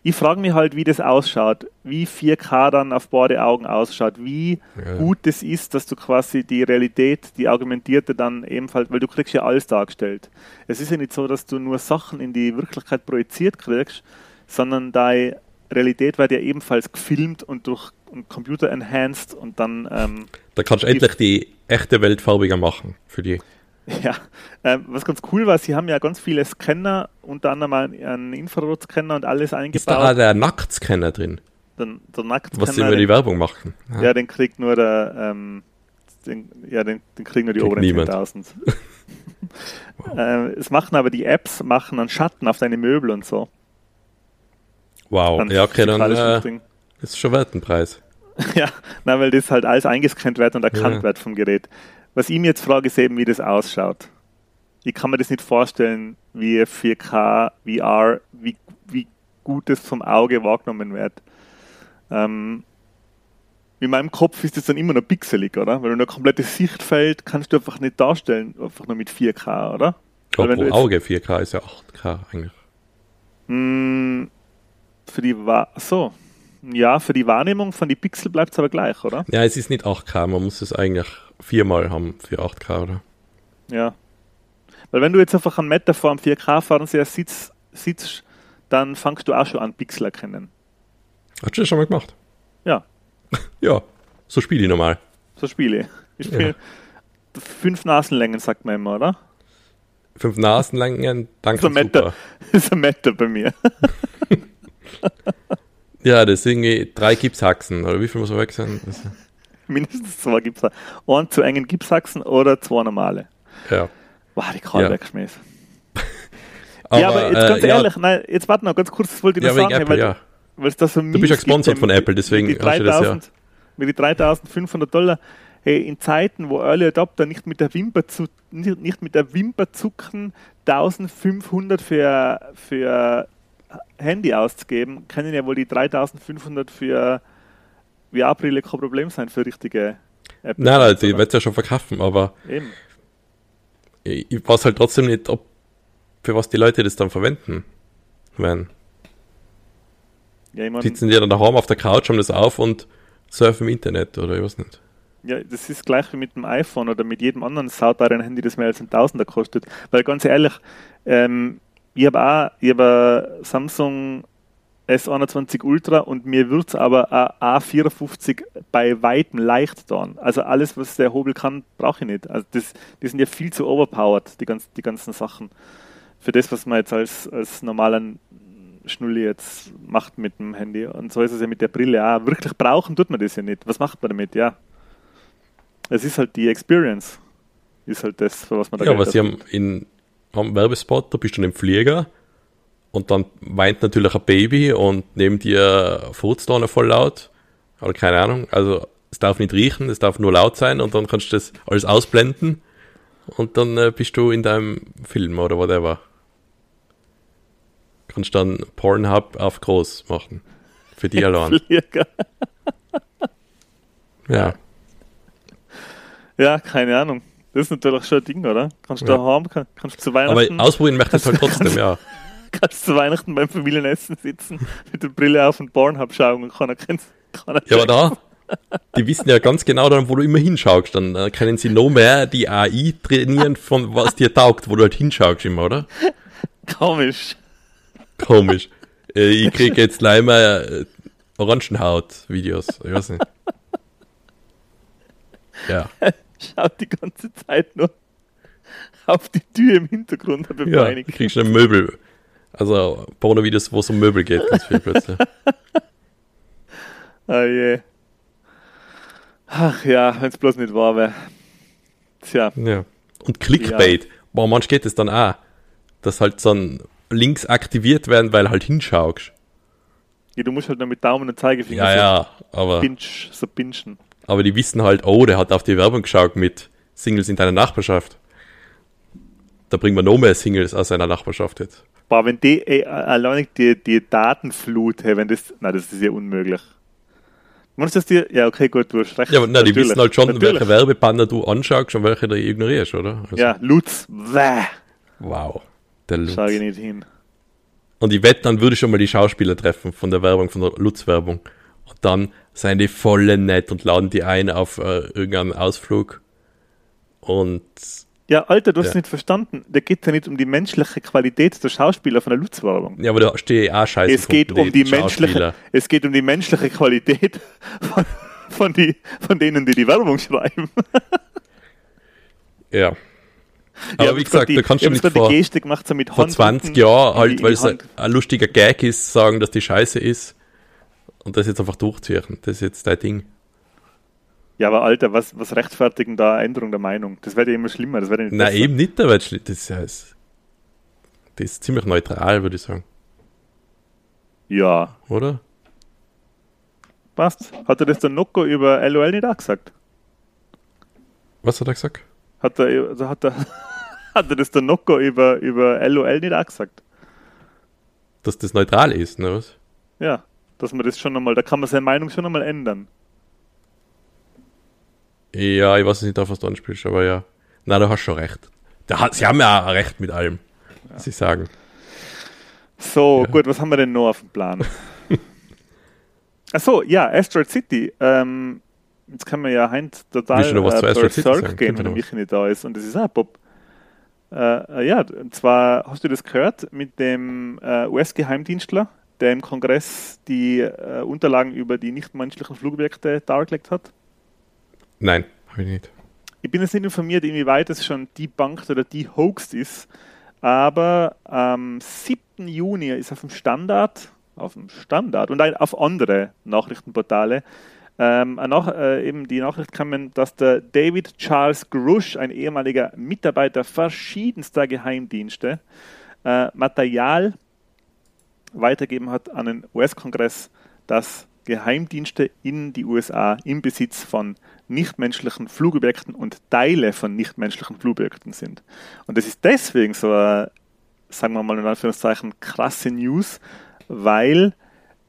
Ich frage mich halt, wie das ausschaut, wie 4K dann auf beide Augen ausschaut, wie ja. gut es ist, dass du quasi die Realität, die argumentierte dann ebenfalls, weil du kriegst ja alles dargestellt. Es ist ja nicht so, dass du nur Sachen in die Wirklichkeit projiziert kriegst, sondern deine Realität wird ja ebenfalls gefilmt und durch einen Computer enhanced und dann. Ähm, da kannst du endlich die echte Welt farbiger machen für die. Ja, ähm, was ganz cool war, sie haben ja ganz viele Scanner, unter anderem einen Infrarotscanner und alles eingebaut. Ist da der Nacktscanner drin? Der, der Nacktscanner. Was sie über die Werbung machen. Ja, ja den kriegt nur der, ähm, den, ja, den, den kriegen nur die oberen 10.000. wow. äh, es machen aber die Apps, machen einen Schatten auf deine Möbel und so. Wow, dann ja, okay, dann äh, ist schon wert ein Preis. ja, na, weil das halt alles eingescannt wird und erkannt ja. wird vom Gerät. Was ich mir jetzt frage, ist eben, wie das ausschaut. Ich kann mir das nicht vorstellen, wie 4K, VR, wie, wie gut das vom Auge wahrgenommen wird. Ähm, in meinem Kopf ist das dann immer noch pixelig, oder? Weil du ein komplettes Sichtfeld kannst du einfach nicht darstellen, einfach nur mit 4K, oder? Ja, pro Auge 4K ist ja 8K eigentlich. Mh, hm, für die Wa so. Ja, für die Wahrnehmung von die Pixel bleibt es aber gleich, oder? Ja, es ist nicht 8K, man muss es eigentlich viermal haben für 8K, oder? Ja. Weil wenn du jetzt einfach einen Meter vor einem 4K-Fernseher sitzt, sitzt, dann fangst du auch schon an, Pixel erkennen. Hast du das schon mal gemacht? Ja. ja, so spiele ich normal. So spiele ich. Ich spiele ja. fünf Nasenlängen, sagt man immer, oder? fünf Nasenlängen, danke, So ein Meter, so ein Meter bei mir. Ja, deswegen eh drei Gipshaxen, oder wie viel muss er weg sein? Das, Mindestens zwei da. Einen zu engen Gipsachsen oder zwei normale. ja. Wow, die Karl Ja. weggeschmissen. ja, aber jetzt äh, ganz ja, ehrlich, nein, jetzt warte noch ganz kurz, das wollte ich Ja, noch sagen, Apple, weil, ja. weil es da so Du bist ja gesponsert von Apple, deswegen mit die hast du das ja. 3000, mit die 3500 Dollar. Hey, in Zeiten, wo Early Adopter nicht mit der Wimper zu, nicht, nicht mit der Wimper zucken, 1500 für, für Handy auszugeben, können ja wohl die 3500 für VR-Brille kein Problem sein für richtige Apple. Nein, nein, die wird ja schon verkaufen, aber Eben. ich, ich weiß halt trotzdem nicht, ob für was die Leute das dann verwenden. Wenn Ja, ich mein, sitzen die dann daheim auf der Couch, haben das auf und surfen im Internet oder ich weiß nicht. Ja, das ist gleich wie mit dem iPhone oder mit jedem anderen sauteuren Handy, das mehr als ein Tausender kostet. Weil ganz ehrlich, ähm, ich habe auch ich hab Samsung S21 Ultra und mir wird es aber ein A54 bei weitem leicht tun. Also alles, was der Hobel kann, brauche ich nicht. Also das, die sind ja viel zu overpowered, die, ganz, die ganzen Sachen. Für das, was man jetzt als, als normalen Schnulli jetzt macht mit dem Handy. Und so ist es ja mit der Brille auch. Wirklich brauchen tut man das ja nicht. Was macht man damit? Ja, es ist halt die Experience. Ist halt das, für was man da Ja, aber sie haben in am Werbespot, da bist du in einem Flieger und dann weint natürlich ein Baby und neben dir furzt einer voll laut. Oder keine Ahnung. Also es darf nicht riechen, es darf nur laut sein und dann kannst du das alles ausblenden und dann äh, bist du in deinem Film oder whatever. Kannst dann Pornhub auf groß machen. Für die allein. Ja. Ja, keine Ahnung. Das ist natürlich schon ein Ding, oder? Kannst du Ja. daheim, kann, kannst du zu Aber Weihnachten, ausprobieren möchte ich halt trotzdem, ja. kannst du zu Weihnachten beim Familienessen sitzen, mit der Brille auf und Pornhub schauen und keiner kennt keiner Ja, aber da, die wissen ja ganz genau dann, wo du immer hinschaust. Dann äh, können sie noch mehr die AI trainieren, von was dir taugt, wo du halt hinschaust immer, oder? Komisch. Komisch. Äh, ich krieg jetzt leider äh, Orangenhaut-Videos. Ich weiß nicht. Ja. Schaut die ganze Zeit nur auf die Tür im Hintergrund, Ja, du kriegst ein Möbel. Also Porno-Videos, wo es um Möbel geht, ganz viel plötzlich. Ah je. Ach ja, wenn es bloß nicht wahr wäre. Tja, Ja. Und Clickbait. Boah, manchmal geht es dann auch, dass halt so ein Links aktiviert werden, weil halt hinschaust. ja, du musst halt nur mit Daumen und Zeigefinger Ja, so ja, aber, pinch, so pinchen. aber die wissen halt, oh, der hat auf die Werbung geschaut mit Singles in deiner Nachbarschaft. Da bringen wir noch mehr Singles aus seiner Nachbarschaft jetzt. Boah, wenn die, ey, allein die, die Datenflut, hey, wenn das, nein, das ist ja unmöglich. Meinst du das dir? Ja, okay, gut, du hast recht. Ja, aber nein, die wissen halt schon, natürlich. welche Werbebanner du anschaust und welche du ignorierst, oder? Also, Ja, Lutz, wäh, Wow. Der Lutz. schau ich nicht hin. Und ich wette, dann würde ich schon mal die Schauspieler treffen von der Werbung, von der Lutz-Werbung. Und dann seien die voll nett und laden die ein auf äh, irgendeinen Ausflug. Und Ja, Alter, du hast Ja. es nicht verstanden. Da geht ja nicht um die menschliche Qualität der Schauspieler von der Lutz-Werbung. ja, aber da stehe ich auch scheiße. Es geht um die menschliche, es geht um die menschliche Qualität von, von, die, von denen, die die Werbung schreiben. Ja. Ja, Aber wie gesagt, die, da kannst du nicht vor, die Gestik gemacht, so mit vor Hand 20 unten Jahren halt, die- weil es ein lustiger Gag ist, sagen, dass die scheiße ist. Und das jetzt einfach durchziehen. Das ist jetzt dein Ding. Ja, aber Alter, was, was rechtfertigen da Änderung der Meinung? Das wird ja immer schlimmer. Das wird ja nicht Nein, besser. eben nicht, aber das ist, ja- das ist ziemlich neutral, würde ich sagen. Ja, Oder? passt. Hat er das der Nocco über LOL nicht auch gesagt? Was hat er gesagt? Hat er, also hat er, hat er das der Nocco über, über LOL nicht auch gesagt? Dass das neutral ist, ne? Was? Ja, dass man das schon einmal, da kann man seine Meinung schon einmal ändern. Ja, ich weiß nicht, auf was du anspielst, aber ja. Na, du hast schon recht. Da hat, sie haben ja auch recht mit allem, was sie sagen. So, Ja. gut, was haben wir denn noch auf dem Plan? Achso, ja, Asteroid City. Ähm, jetzt kann man ja Heinz total berserk sagen? gehen, Können wenn wir der Michi nicht da ist. Und das ist auch Bob. Äh, äh, ja, und zwar hast du das gehört mit dem äh, US-Geheimdienstler, der im Kongress die äh, Unterlagen über die nichtmenschlichen Flugobjekte dargelegt hat? Nein, habe ich nicht. ich bin jetzt nicht informiert, inwieweit es schon debunked oder dehoaxed ist, aber am 7. Juni ist auf dem Standard, auf dem Standard und auf andere Nachrichtenportale ähm, nach, äh, eben die Nachricht kam, dass der David Charles Grush, ein ehemaliger Mitarbeiter verschiedenster Geheimdienste, äh, Material weitergeben hat an den US-Kongress, dass Geheimdienste in die USA im Besitz von nichtmenschlichen Flugobjekten und Teile von nichtmenschlichen Flugobjekten sind. Und das ist deswegen so, eine, sagen wir mal in Anführungszeichen, krasse News, weil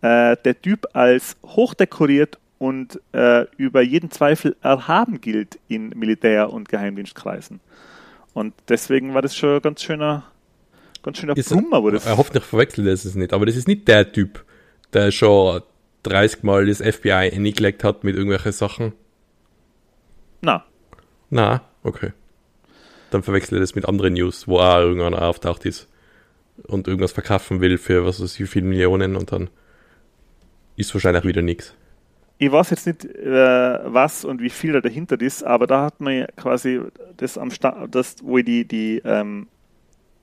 äh, der Typ als hochdekoriert und äh, über jeden Zweifel erhaben gilt in Militär- und Geheimdienstkreisen. Und deswegen war das schon ein ganz schöner, ganz schöner ist, Brummer. Wo das er hofft, ich verwechselt das es nicht, aber das ist nicht der Typ, der schon 30 Mal das FBI eingelegt hat mit irgendwelchen Sachen. Na. Na, okay. Dann verwechselt er das mit anderen News, wo auch irgendeiner auftaucht ist und irgendwas verkaufen will für was weiß ich, wie viele Millionen und dann ist wahrscheinlich wieder nichts ich weiß jetzt nicht, äh, was und wie viel da dahinter ist, aber da hat man quasi das am Sta das, wo ich die, die ähm,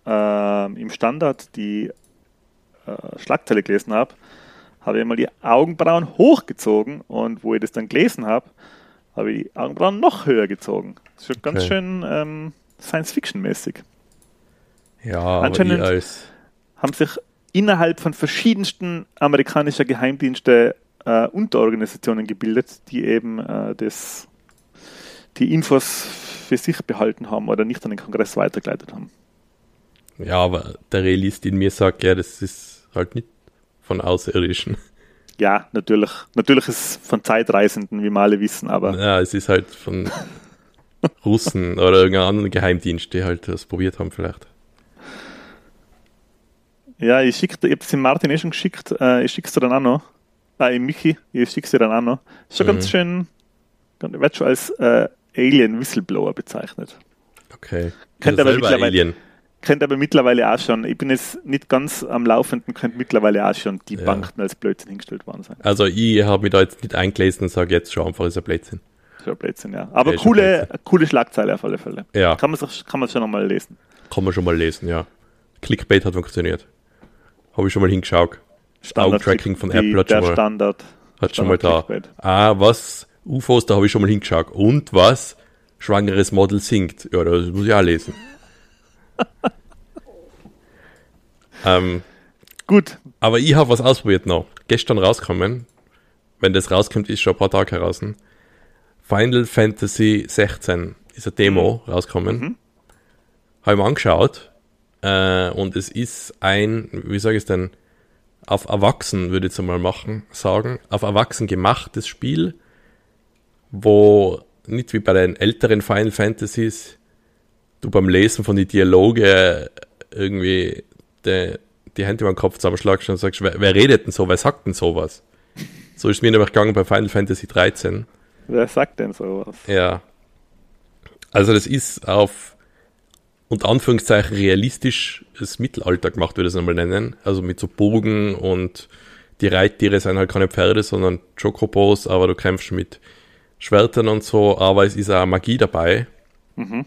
äh, im Standard die äh, Schlagzeile gelesen habe, habe ich mal die Augenbrauen hochgezogen und wo ich das dann gelesen habe, habe ich die Augenbrauen noch höher gezogen. Das ist schon okay. ganz schön ähm, Science-Fiction-mäßig. Ja, anscheinend haben sich innerhalb von verschiedensten amerikanischer Geheimdienste äh, Unterorganisationen gebildet, die eben äh, das, die Infos für sich behalten haben oder nicht an den Kongress weitergeleitet haben. Ja, aber der Realist in mir sagt, ja, das ist halt nicht von Außerirdischen. Ja, natürlich. Natürlich ist es von Zeitreisenden, wie wir alle wissen, aber. Ja, es ist halt von Russen oder irgendeinem anderen Geheimdienst, die halt das probiert haben, vielleicht. Ja, ich schicke, ich habe es Martin eh schon geschickt, äh, ich schicke es dir dann auch noch. Ah, Michi, ich schicke sie dann auch noch. Ist schon mhm. ganz schön, wird schon als äh, Alien Whistleblower bezeichnet. Okay. Kennt aber, mittlerweile, Alien. Kennt aber mittlerweile auch schon, ich bin jetzt nicht ganz am Laufenden, könnte mittlerweile auch schon die ja. Banken als Blödsinn hingestellt worden sein. Also ich habe mich da jetzt nicht eingelesen und sage jetzt schon einfach, ist ein Blödsinn. Ist ein Blödsinn, ja. Aber ja, coole, coole Schlagzeile auf alle Fälle. Ja. Kann man, kann man schon nochmal lesen. Kann man schon mal lesen, ja. Clickbait hat funktioniert. Habe ich schon mal hingeschaut. Augentracking von Apple hat schon mal, Standard, hat schon mal da. Ah, was? UFOs, da habe ich schon mal hingeschaut. Und was? Schwangeres Model singt. Ja, das muss ich auch lesen. ähm, Gut. Aber ich habe was ausprobiert noch. Gestern rauskommen. Wenn das rauskommt, ist schon ein paar Tage heraus. Final Fantasy 16 ist eine Demo mhm. rauskommen. Mhm. Habe ich mir angeschaut. Äh, und es ist ein, wie sage ich es denn, auf Erwachsen, würde ich jetzt einmal machen, sagen, auf Erwachsen gemachtes Spiel, wo nicht wie bei den älteren Final Fantasies du beim Lesen von den Dialoge irgendwie die, die Hände über den Kopf zusammenschlagst und sagst, wer, wer redet denn so, wer sagt denn sowas? So ist mir nämlich gegangen bei Final Fantasy 13. Wer sagt denn sowas? Ja. Also das ist auf unter Anführungszeichen realistisches Mittelalter gemacht, würde ich es einmal nennen. Also mit so Bogen und die Reittiere sind halt keine Pferde, sondern Chocobos, aber du kämpfst mit Schwertern und so, aber es ist auch Magie dabei. Mhm.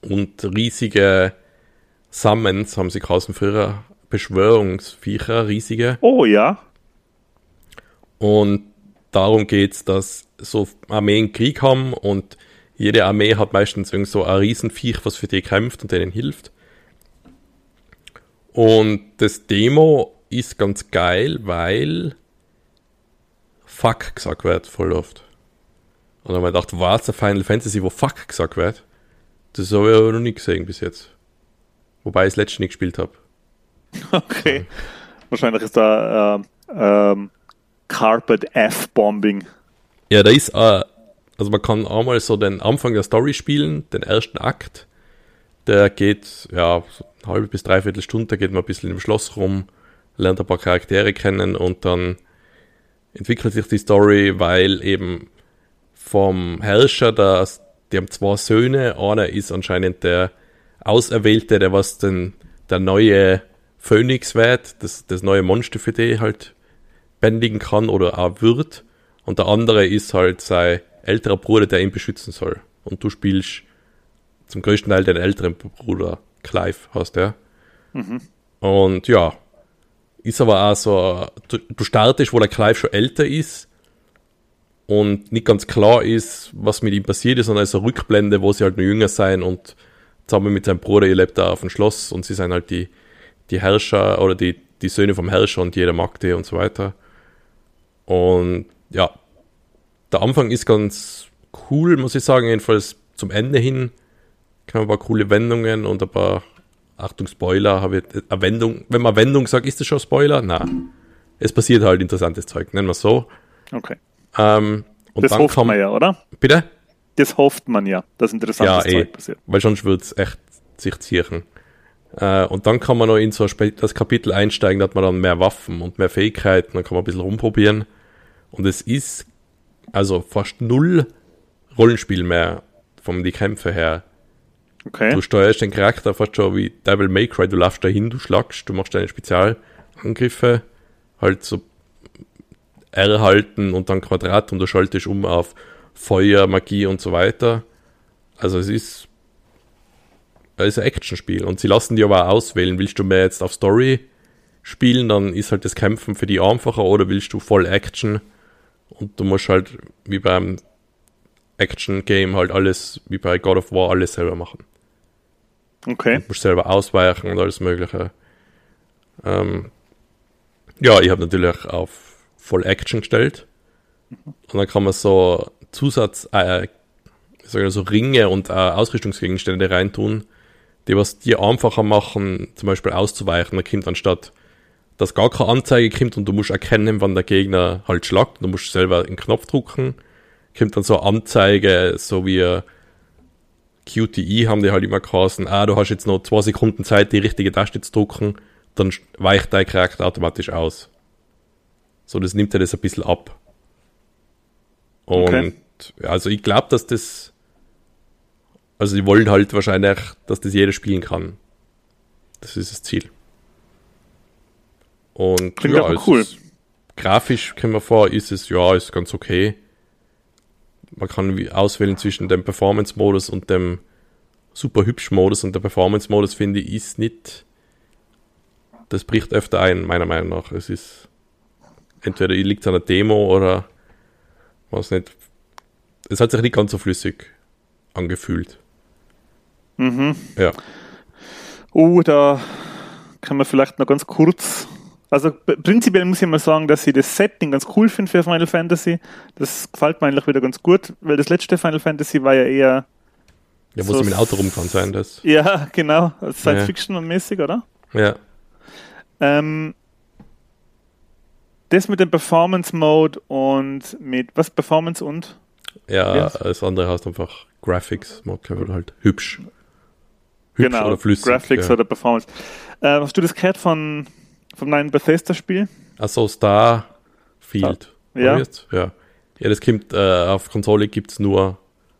Und riesige Summons haben sie draußen früher, Beschwörungsviecher, riesige. Oh ja. Und darum geht's, dass so Armeen Krieg haben und jede Armee hat meistens irgend so ein Riesenviech, was für die kämpft und denen hilft. Und das Demo ist ganz geil, weil Fuck gesagt wird voll oft. Und dann habe ich gedacht, was, ein Final Fantasy, wo Fuck gesagt wird? Das habe ich aber noch nie gesehen bis jetzt. Wobei ich das letzte nicht gespielt habe. Okay. Ja. Wahrscheinlich ist da äh, ähm, Carpet F-Bombing. Ja, da ist äh, also man kann einmal so den Anfang der Story spielen, den ersten Akt. Der geht, ja, so eine halbe bis dreiviertel Stunde, da geht man ein bisschen im Schloss rum, lernt ein paar Charaktere kennen und dann entwickelt sich die Story, weil eben vom Herrscher, das, die haben zwei Söhne, einer ist anscheinend der Auserwählte, der was denn der neue Phönix wird, das, das neue Monster für die halt bändigen kann oder auch wird. Und der andere ist halt sein älterer Bruder, der ihn beschützen soll. und du spielst zum größten Teil den älteren Bruder, Clive, hast der. Mhm. Und ja, ist aber auch so, du, du startest, wo der Clive schon älter ist und nicht ganz klar ist, was mit ihm passiert ist, sondern eine Rückblende, wo sie halt noch jünger sein und zusammen mit seinem Bruder, ihr lebt da auf dem Schloss und sie sind halt die, die Herrscher oder die, die Söhne vom Herrscher und jeder mag die und so weiter. Und ja, der Anfang ist ganz cool, muss ich sagen, jedenfalls zum Ende hin kann man ein paar coole Wendungen und ein paar, Achtung, Spoiler, habe ich, eine Wendung, wenn man Wendung sagt, ist das schon Spoiler? Nein. Es passiert halt interessantes Zeug, nennen wir es so. Okay. Ähm, und das dann hofft kam, man ja, oder? Bitte? Das hofft man ja, dass interessantes Ja, eh. Zeug passiert. Weil sonst würde es echt sich ziehen. Äh, und dann kann man noch in so das Kapitel einsteigen, da hat man dann mehr Waffen und mehr Fähigkeiten, dann kann man ein bisschen rumprobieren. Und es ist also fast null Rollenspiel mehr von die Kämpfe her. Okay. Du steuerst den Charakter fast schon wie Devil May Cry, du laufst dahin, du schlagst, du machst deine Spezialangriffe, halt so R halten und dann Quadrat und du schaltest um auf Feuer, Magie und so weiter. Also es ist, es ist ein Actionspiel und sie lassen dir aber auch auswählen, willst du mehr jetzt auf Story spielen, dann ist halt das Kämpfen für die einfacher oder willst du voll Action und du musst halt wie beim Action-Game halt alles, wie bei God of War, alles selber machen. Okay. Du musst selber ausweichen und alles Mögliche. Ähm, ja, ich habe natürlich auf Voll Action gestellt. Und dann kann man so Zusatz, äh, so Ringe und äh, Ausrüstungsgegenstände reintun, die was dir einfacher machen, zum Beispiel auszuweichen. Da kommt anstatt, dass gar keine Anzeige kommt und du musst erkennen, wann der Gegner halt schlagt. Du musst selber den Knopf drücken. Kommt dann so eine Anzeige, so wie äh, QTE haben die halt immer geheißen, ah, du hast jetzt noch zwei Sekunden Zeit, die richtige Taste zu drücken, dann weicht dein Charakter automatisch aus. So, das nimmt er das ein bisschen ab. Und Okay. ja, also ich glaube, dass das, also die wollen halt wahrscheinlich, dass das jeder spielen kann. Das ist das Ziel. Und Klingt aber es cool. Ist, grafisch können wir vor, ist es, ja, ist ganz okay. Man kann auswählen zwischen dem Performance-Modus und dem super hübsch Modus und der Performance-Modus finde ich ist nicht, das bricht öfter ein, meiner Meinung nach. Es ist, entweder liegt es an der Demo oder was nicht. Es hat sich nicht ganz so flüssig angefühlt. Mhm. Ja. Oh, da kann man vielleicht noch ganz kurz. Also prinzipiell muss ich mal sagen, dass ich das Setting ganz cool finde für Final Fantasy. Das gefällt mir eigentlich wieder ganz gut, weil das letzte Final Fantasy war ja eher, Ja, wo So mit dem Auto rumfahren sein, das. ja, genau, Science Ja. Fiction mäßig, oder? Ja. Ähm, das mit dem Performance Mode und mit was Performance und Ja, das andere heißt einfach Graphics, Mod, glaub ich, oder halt hübsch. Hübsch genau oder flüssig. Graphics ja. oder Performance. Äh, hast du das gehört von vom neuen Bethesda Spiel? Achso, Starfield. Ah, ja. Ja. Ja, das kommt, äh, auf Konsole gibt es nur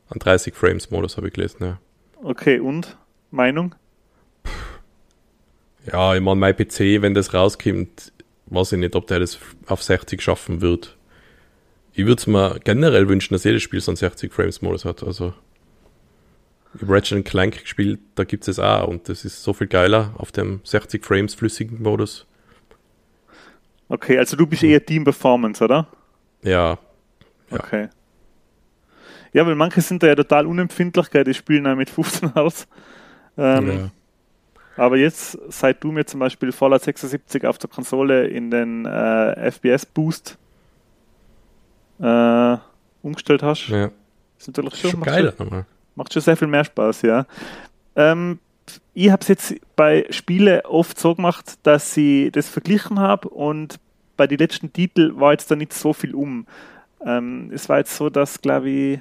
an 30 Frames Modus, habe ich gelesen, ja. Okay, und Meinung? Ja, ich meine, mein PC, wenn das rauskommt, weiß ich nicht, ob der das auf 60 schaffen wird. Ich würde es mir generell wünschen, dass jedes Spiel so einen 60 Frames Modus hat. Also, ich habe Ratchet Clank gespielt, da gibt es es auch und das ist so viel geiler auf dem 60 Frames flüssigen Modus. Okay, also du bist eher Team Performance, oder? Ja, Ja. Okay. Ja, weil manche sind da ja total unempfindlich, gell, die spielen ja mit 15 Hertz. Ähm, ja. Aber jetzt, seit du mir zum Beispiel Fallout 76 auf der Konsole in den äh, FPS-Boost äh, umgestellt hast, ja. ist natürlich schon, Schon macht geiler nochmal. Macht schon sehr viel mehr Spaß, ja. Ähm, ich habe es jetzt bei Spiele oft so gemacht, dass ich das verglichen habe und bei den letzten Titeln war jetzt da nicht so viel um. Ähm, es war jetzt so, dass, glaube ich,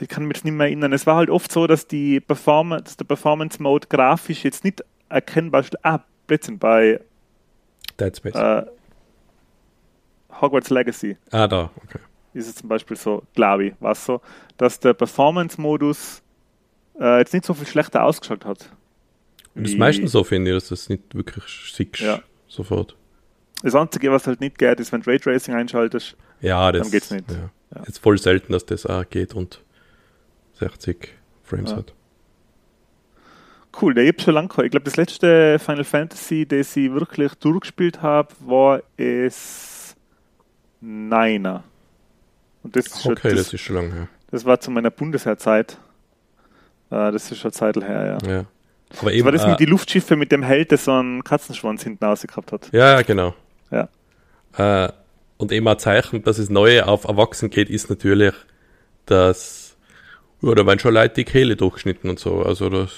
ich kann mich jetzt nicht mehr erinnern, es war halt oft so, dass die Performance, der Performance Mode grafisch jetzt nicht erkennbar ist. Ah, Blödsinn, bei Dead Space. äh, Hogwarts Legacy ah, da, okay. ist es zum Beispiel so, glaube ich, war es so, dass der Performance-Modus äh, jetzt nicht so viel schlechter ausgeschaut hat. Und das meistens so, finde ich, dass das nicht wirklich siehst. Ja. Sofort. Das Einzige, was halt nicht geht, ist, wenn du Raytracing einschaltest. Ja, das Dann geht's nicht. Ja. Ja. Ist voll selten, dass das auch geht und 60 Frames ja. hat. Cool, der habe schon lange. Ich glaube, das letzte Final Fantasy, das ich wirklich durchgespielt habe, war es Niner. Und das ist okay, schon, das, das, ist schon lange her. Das war zu meiner Bundesheerzeit. Äh, das ist schon Zeit her, ja. ja. Aber eben, das war das äh, mit den Luftschiffe mit dem Held, der so einen Katzenschwanz hinten rausgehabt hat. Ja, genau. Ja. Äh, und eben ein Zeichen, dass es Neue auf Erwachsenen geht, ist natürlich, dass, ja, da werden schon Leute die Kehle durchgeschnitten und so. Also das,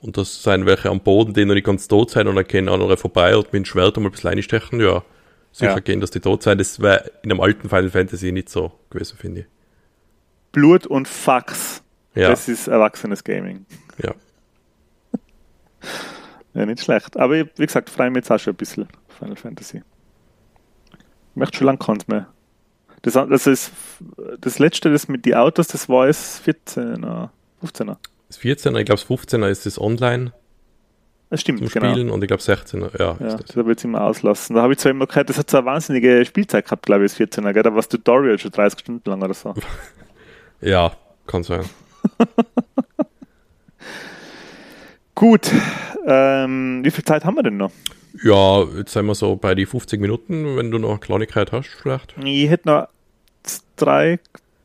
und das seien welche am Boden, die noch nicht ganz tot sein und dann gehen andere vorbei und mit dem Schwert mal ein bisschen reinstechen, ja. Sicher ja. gehen, dass die tot sein. Das wäre in einem alten Final Fantasy nicht so gewesen, finde ich. Blut und Fax. Ja. Das ist erwachsenes Gaming. Ja. ja, nicht schlecht. Aber wie gesagt, freue mich jetzt auch schon ein bisschen Final Fantasy. Ich möchte schon lange keins mehr. Das, das ist das letzte, das mit den Autos, das war es 14er, 15er. Das 14er, ich glaube, das 15er ist das online. Das stimmt, zum genau. Spielen und ich glaube 16er, ja. ja das da wird es immer auslassen. Da habe ich zwar immer gehört, das hat so eine wahnsinnige Spielzeit gehabt, glaube ich, das 14er, gell? Da war das Tutorial schon 30 Stunden lang oder so. ja, kann sein. Gut, ähm, wie viel Zeit haben wir denn noch? Ja, jetzt sind wir so bei die 50 Minuten, wenn du noch eine Kleinigkeit hast, vielleicht. Ich hätte noch drei,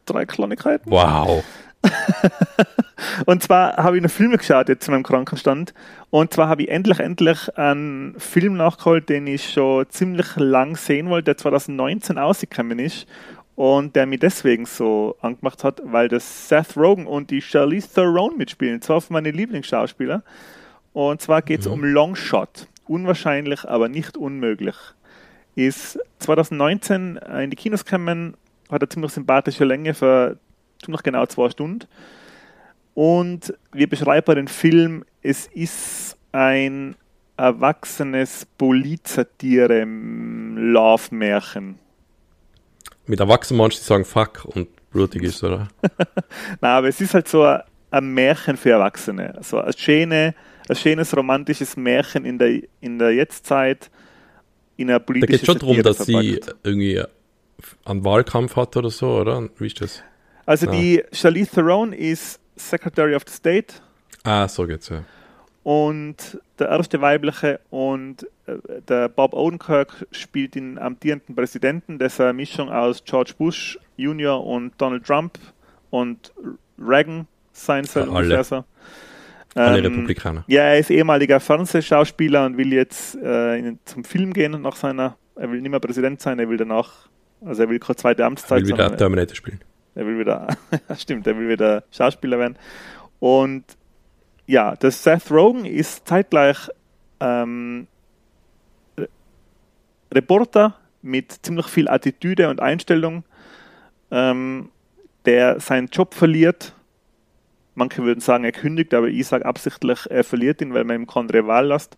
drei Kleinigkeiten. Wow. und zwar habe ich noch Filme geschaut jetzt in meinem Krankenstand. Und zwar habe ich endlich, endlich einen Film nachgeholt, den ich schon ziemlich lang sehen wollte, der 2019 ausgekommen ist. Und der mich deswegen so angemacht hat, weil das Seth Rogen und die Charlize Theron mitspielen. Zwar von meine Lieblingsschauspieler. Und zwar geht es mhm. um Longshot unwahrscheinlich, aber nicht unmöglich. Ist 2019 in die Kinos gekommen, hat eine ziemlich sympathische Länge für noch genau zwei Stunden. Und wir beschreiben den Film, es ist ein erwachsenes Polizatire-Love-Märchen. Mit erwachsenen Menschen, die sagen Fuck und blutig ist, oder? Nein, aber es ist halt so ein, ein Märchen für Erwachsene. So eine schöne, ein schönes romantisches Märchen in der, in der Jetztzeit in einer politischen Da geht schon darum, dass verpackt. sie irgendwie einen Wahlkampf hat oder so, oder? Wie ist das? Also ja. die Charlize Theron ist Secretary of the State. Ah, so geht's ja. Und der erste weibliche und äh, der Bob Odenkirk spielt den amtierenden Präsidenten, der ist eine Mischung aus George Bush Jr. und Donald Trump und Reagan sein soll. Ja, alle. Alle ähm, Republikaner. Ja, er ist ehemaliger Fernsehschauspieler und will jetzt äh, zum Film gehen nach seiner, er will nicht mehr Präsident sein, er will danach, also er will keine zweite Amtszeit. Er will wieder Terminator spielen. Er will wieder, stimmt, er will wieder Schauspieler werden. Und ja, das Seth Rogen ist zeitgleich ähm, Reporter mit ziemlich viel Attitüde und Einstellung, ähm, der seinen Job verliert Manche würden sagen, er kündigt, aber ich sage absichtlich, er verliert ihn, weil man ihm keine Wahl lässt.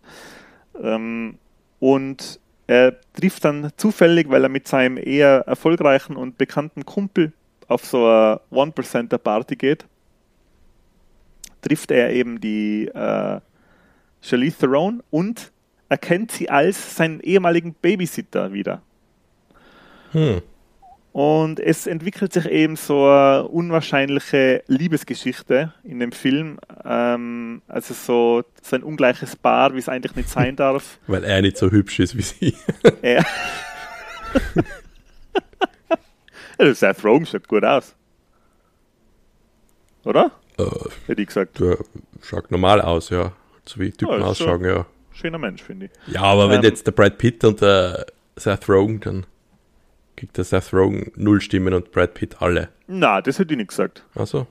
Ähm, und er trifft dann zufällig, weil er mit seinem eher erfolgreichen und bekannten Kumpel auf so eine One-Percenter-Party geht, trifft er eben die äh, Charlize Theron und erkennt sie als seinen ehemaligen Babysitter wieder. Hm. Und es entwickelt sich eben so eine unwahrscheinliche Liebesgeschichte in dem Film. Ähm, also so, so ein ungleiches Paar, wie es eigentlich nicht sein darf. Weil er nicht so hübsch ist wie sie. Ja. also Seth Rogen schaut gut aus. Oder? Äh, Hätte ich gesagt. Der schaut normal aus, ja. So wie Typen ja, ausschauen, ja. Schöner Mensch, finde ich. Ja, aber ähm, wenn jetzt der Brad Pitt und der Seth Rogen dann kriegt der Seth Rogen null Stimmen und Brad Pitt alle. Na, das hätte ich nicht gesagt. Achso.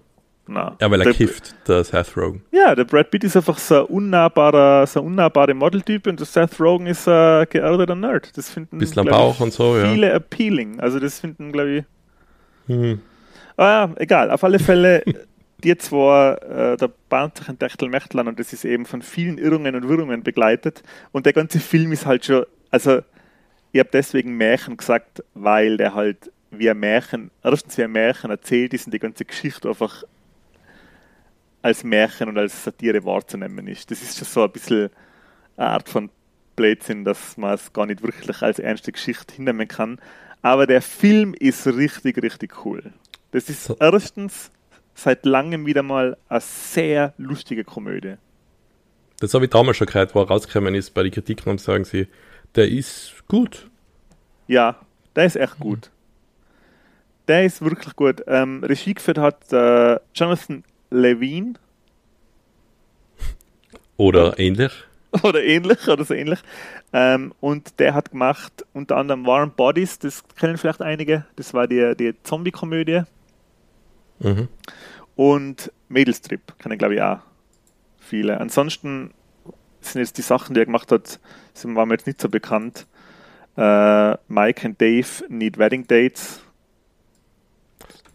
Na. Ja, weil er der, kifft, der Seth Rogen. Ja, der Brad Pitt ist einfach so ein unnahbarer, so ein Modeltyp und der Seth Rogen ist ein geerdeter Nerd. Das finden Bisschen Bauch und so, viele ja. Viele appealing. Also das finden, glaube ich. Mhm. Aber ja, egal. Auf alle Fälle, die zwei, äh, der bahnt sich ein Techtelmächtlein und das ist eben von vielen Irrungen und Wirrungen begleitet. Und der ganze Film ist halt schon, also ich habe deswegen Märchen gesagt, weil der halt wie ein Märchen, erstens wie ein Märchen erzählt ist und die ganze Geschichte einfach als Märchen und als Satire wahrzunehmen ist. Das ist schon so ein bisschen eine Art von Blödsinn, dass man es gar nicht wirklich als ernste Geschichte hinnehmen kann. Aber der Film ist richtig, richtig cool. Das ist So. erstens seit langem wieder mal eine sehr lustige Komödie. Das habe ich damals schon gehört, wo er rausgekommen ist bei den Kritiken und sagen sie, der ist gut. Ja, der ist echt gut. Der ist wirklich gut. Ähm, Regie geführt hat äh, Jonathan Levine Oder ähnlich. oder ähnlich oder so ähnlich. Ähm, und der hat gemacht unter anderem Warm Bodies, das kennen vielleicht einige. Das war die, die Zombie-Komödie. Mhm. Und Mädelstrip kennen, glaube ich, auch viele. Ansonsten sind jetzt die Sachen, die er gemacht hat, sind, waren mir jetzt nicht so bekannt. Äh, Mike and Dave Need Wedding Dates.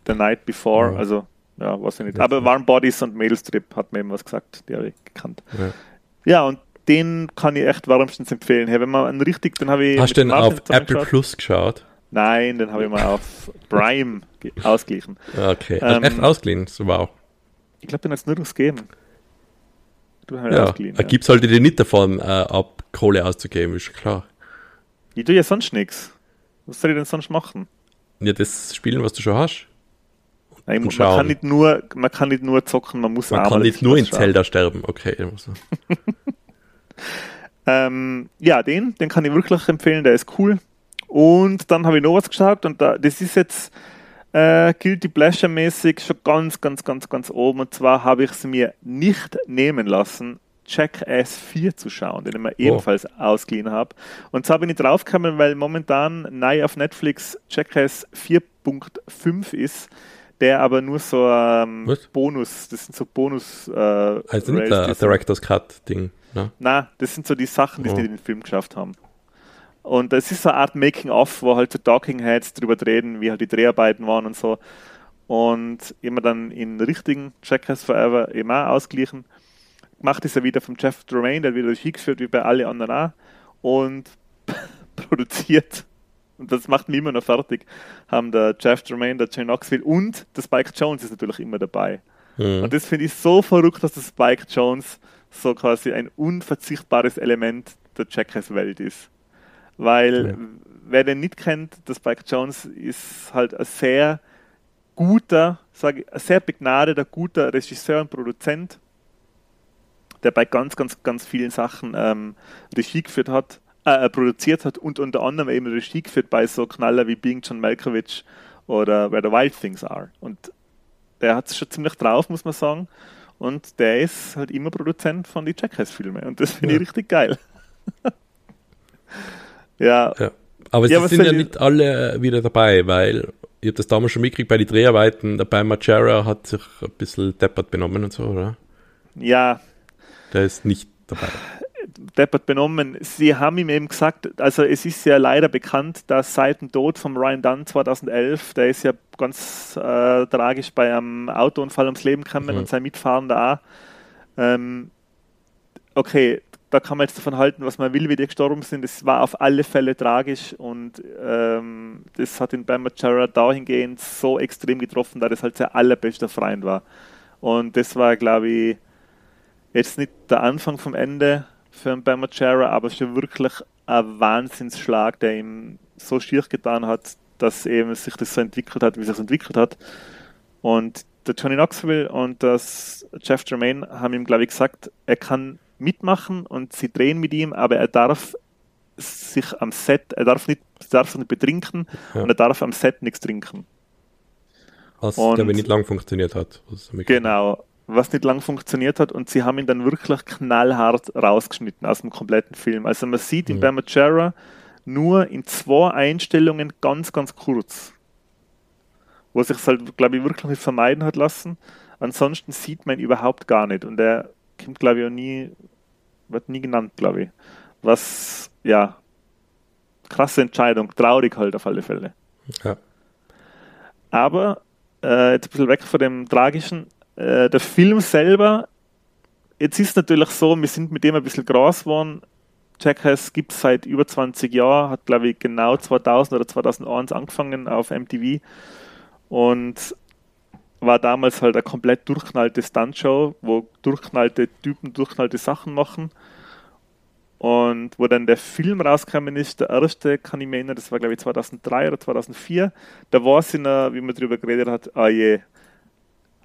The Night Before, Ja. also, ja, weiß ich nicht. Aber Warm Bodies und Mädelstrip hat mir eben was gesagt, die habe ich gekannt. Ja. Ja, und den kann ich echt wärmstens empfehlen. Hey, wenn man einen richtig, den habe ich. Hast du den Martin auf Apple geschaut. Plus geschaut? Nein, den habe ich mal auf Prime ge- ausgeglichen. Okay, Ähm, echt ausgeliehen. So, wow. Ich glaube, den hat es nirgends gegeben. Ihn Ja, ausgeliehen. ja. gibt es halt die nicht davon, äh, ab Kohle auszugeben, ist klar. Ich tue ja sonst nichts. Was soll ich denn sonst machen? Ja, das Spielen, was du schon hast. Nein, man, schauen. kann nicht nur, man kann nicht nur zocken, man muss Man auch kann mal nicht nur in schauen. Zelda sterben. Okay. Ähm, ja, den, den kann ich wirklich empfehlen, der ist cool. Und dann habe ich noch was geschaut und da, das ist jetzt äh, Guilty Pleasure mäßig schon ganz, ganz, ganz, ganz oben. Und zwar habe ich es mir nicht nehmen lassen, Jackass 4 zu schauen, den ich mir ebenfalls ausgeliehen habe. Und zwar bin ich draufgekommen, weil momentan neu auf Netflix Jackass 4.5 ist, der aber nur so ähm? Bonus, das sind so Bonus äh, Also nicht der Director's Cut-Ding. Ne? na, das sind so die Sachen, die Oh. sie in den Film geschafft haben. Und es ist so eine Art Making-of, wo halt so Talking Heads drüber reden, wie halt die Dreharbeiten waren und so. Und immer dann in richtigen Checkers Forever eben auch ausgleichen. Gemacht ist er wieder vom Jeff Tremaine, der wieder Regie geführt, wie bei alle anderen auch. Und produziert, und das macht mich immer noch fertig, haben der Jeff Tremaine, der Jane Knoxville und der Spike Jones ist natürlich immer dabei. Mhm. Und das finde ich so verrückt, dass der Spike Jones so quasi ein unverzichtbares Element der Jackass-Welt ist. Weil, Ja. wer den nicht kennt, der Spike Jones ist halt ein sehr guter, sage ich, ein sehr begnadeter, guter Regisseur und Produzent, der bei ganz, ganz, ganz vielen Sachen ähm, Regie geführt hat, äh, produziert hat und unter anderem eben Regie geführt bei so Knaller wie Being John Malkovich oder Where the Wild Things Are. Und der hat es schon ziemlich drauf, muss man sagen. Und der ist halt immer Produzent von den Jackass-Filmen. Und das finde ich Ja. richtig geil. ja, Ja. Aber Ja, sie was sind ja ich- nicht alle wieder dabei, weil ich habe das damals schon mitgekriegt bei den Dreharbeiten. Der bei Machera hat sich ein bisschen deppert benommen und so, oder? ja, Der ist nicht dabei. deppert benommen. Sie haben ihm eben gesagt, also es ist ja leider bekannt, dass seit dem Tod von Ryan Dunn 2011, der ist ja ganz äh, tragisch bei einem Autounfall ums Leben gekommen Mhm. und sein Mitfahrender auch. Ähm, okay, da kann man jetzt davon halten, was man will, wie die gestorben sind. Es war auf alle Fälle tragisch und ähm, das hat ihn bei Machara dahingehend so extrem getroffen, da das halt sein allerbester Freund war. Und das war, glaube ich, jetzt nicht der Anfang vom Ende für einen Bamachera, aber schon wirklich ein Wahnsinnsschlag, der ihm so schier getan hat, dass eben sich das so entwickelt hat, wie es sich entwickelt hat. Und der Johnny Knoxville und das Jeff Tremaine haben ihm, glaube ich, gesagt, er kann mitmachen und sie drehen mit ihm, aber er darf sich am Set, er darf nicht, darf sich nicht betrinken Ja. und er darf am Set nichts trinken. Was, Und- glaube ich, nicht lang funktioniert hat. Was Genau, was nicht lang funktioniert hat und sie haben ihn dann wirklich knallhart rausgeschnitten aus dem kompletten Film. Also man sieht in Mhm. Bamachera nur in zwei Einstellungen ganz, ganz kurz, wo sich halt, glaube ich, wirklich nicht vermeiden hat lassen. Ansonsten sieht man ihn überhaupt gar nicht und er kommt, glaube ich, auch nie, wird nie genannt, glaube ich. Was, ja, krasse Entscheidung, traurig halt auf alle Fälle. Ja. Aber äh, jetzt ein bisschen weg von dem Tragischen. Äh, der Film selber, jetzt ist natürlich so, wir sind mit dem ein bisschen groß geworden. Jackass gibt es seit über 20 Jahren, hat glaube ich genau 2000 oder 2001 angefangen auf MTV und war damals halt eine komplett durchknallte Stuntshow, wo durchknallte Typen durchknallte Sachen machen. Und wo dann der Film rausgekommen ist, der erste, kann ich mir erinnern, das war glaube ich 2003 oder 2004, da war es in der, wie man darüber geredet hat, ah je,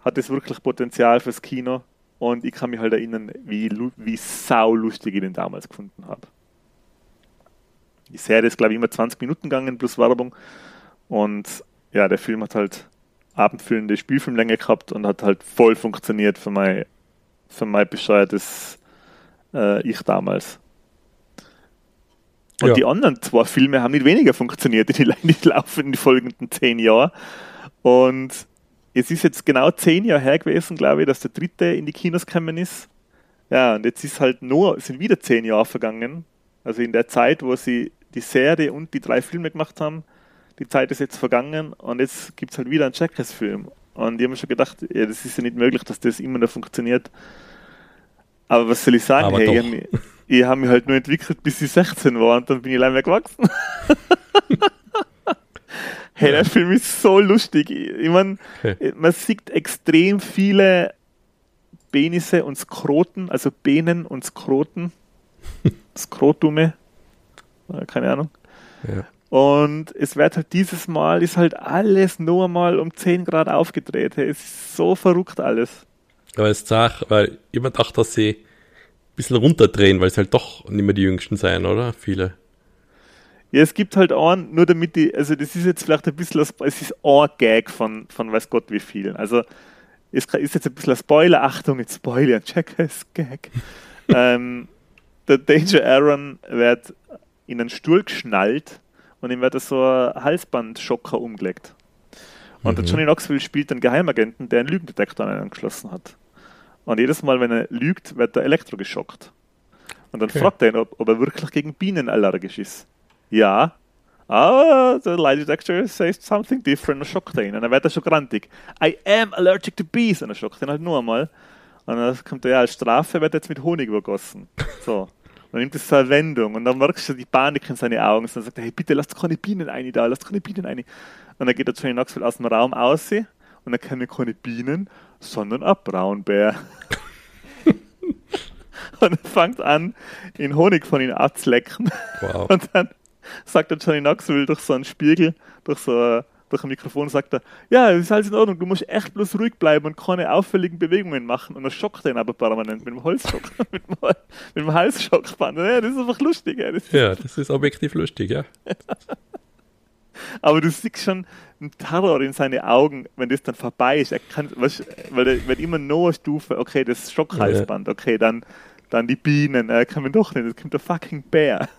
hat es wirklich Potenzial fürs Kino. Und ich kann mich halt erinnern, wie, wie sau lustig ich den damals gefunden habe. Die Serie ist, glaube ich, immer 20 Minuten gegangen plus Werbung. Und ja, der Film hat halt abendfüllende Spielfilmlänge gehabt und hat halt voll funktioniert für mein, für mein bescheuertes äh, Ich damals. Und ja. die anderen zwei Filme haben nicht weniger funktioniert in die, die laufenden folgenden zehn Jahren. Und es ist jetzt genau zehn Jahre her gewesen, glaube ich, dass der dritte in die Kinos gekommen ist. Ja, und jetzt ist halt nur, sind wieder zehn Jahre vergangen. Also in der Zeit, wo sie die Serie und die drei Filme gemacht haben, die Zeit ist jetzt vergangen und jetzt gibt es halt wieder einen Jackass-Film. Und ich habe mir schon gedacht, ja, das ist ja nicht möglich, dass das immer noch funktioniert. Aber was soll ich sagen? Aber hey, ich habe mich, halt nur entwickelt, bis ich 16 war und dann bin ich allein mehr gewachsen. hey, der Film ist so lustig. Ich meine, okay. man sieht extrem viele Penisse und Skroten, also Benen und Skroten. Skrotume. Keine Ahnung. Ja. Und es wird halt dieses Mal, ist halt alles nur mal um 10 Grad aufgedreht. Es ist so verrückt alles. Aber es sagt, weil jemand dachte, dass sie ein bisschen runterdrehen, weil es halt doch nicht mehr die Jüngsten sein, oder? Viele. Ja, es gibt halt einen, nur damit die, also das ist jetzt vielleicht ein bisschen, es ist ein Gag von, von weiß Gott wie vielen. Also es ist jetzt ein bisschen ein Spoiler, Achtung, jetzt Spoiler, check es Gag. ähm, der Danger Aaron wird in einen Stuhl geschnallt und ihm wird so ein Halsbandschocker umgelegt. Und mhm. der Johnny Knoxville spielt einen Geheimagenten, der einen Lügendetektor angeschlossen hat. Und jedes Mal, wenn er lügt, wird er elektrogeschockt. Und dann okay. fragt er ihn, ob, ob, er wirklich gegen Bienen allergisch ist. Ja. Ah, the lie detector says something different und schockt er ihn. Und dann wird er schon grantig. I am allergic to bees. Und er schockt ihn halt nur einmal. Und dann kommt er ja als Strafe, wird jetzt mit Honig übergossen. So. Dann nimmt es so eine Wendung und dann merkst du die Panik in seine Augen und dann sagt er, hey, bitte lasst keine Bienen ein da, lasst keine Bienen ein. Und dann geht der Johnny Knoxville aus dem Raum aus und dann keine keine Bienen, sondern ein Braunbär. und er fängt an, in Honig von ihm abzulecken. Wow. Und dann sagt der Johnny Knoxville durch so einen Spiegel, durch so durch ein Mikrofon sagt er, ja, es ist alles in Ordnung, du musst echt bloß ruhig bleiben und keine auffälligen Bewegungen machen. Und er schockt ihn aber permanent mit dem Holzschock, mit, dem, mit dem Halsschockband. Ja, das ist einfach lustig. Ja, das, ja, das ist objektiv lustig, ja. aber du siehst schon einen Terror in seine Augen, wenn das dann vorbei ist. Er kann, was, weil er wird immer noch eine Stufe, okay, das Schockhalsband, okay, dann, dann die Bienen, er kann mir doch nicht, es kommt der fucking Bär.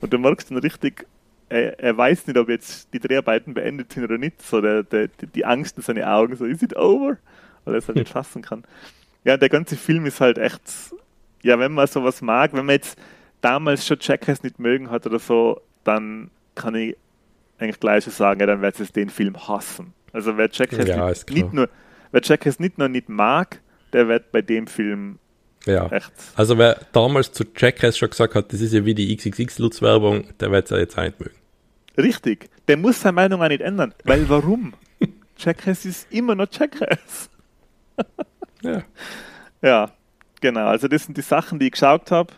Und du merkst dann richtig, er, er, weiß nicht, ob jetzt die Dreharbeiten beendet sind oder nicht. So der, der, die Angst in seine Augen, so, is it over? Weil er es halt nicht fassen kann. Ja, der ganze Film ist halt echt, ja, wenn man sowas mag, wenn man jetzt damals schon Jackass nicht mögen hat oder so, dann kann ich eigentlich gleich schon sagen, ja, dann wird es den Film hassen. Also wer Jackass ja, nicht, nicht, nur, wer Jackass nicht nur nicht mag, der wird bei dem Film ja. Echt. Also wer damals zu Jackass schon gesagt hat, das ist ja wie die XXX-Lutz-Werbung, der wird es ja jetzt auch nicht mögen. Richtig. Der muss seine Meinung auch nicht ändern. Weil warum? Jackass ist immer noch Jackass. ja. Ja, genau. Also das sind die Sachen, die ich geschaut habe.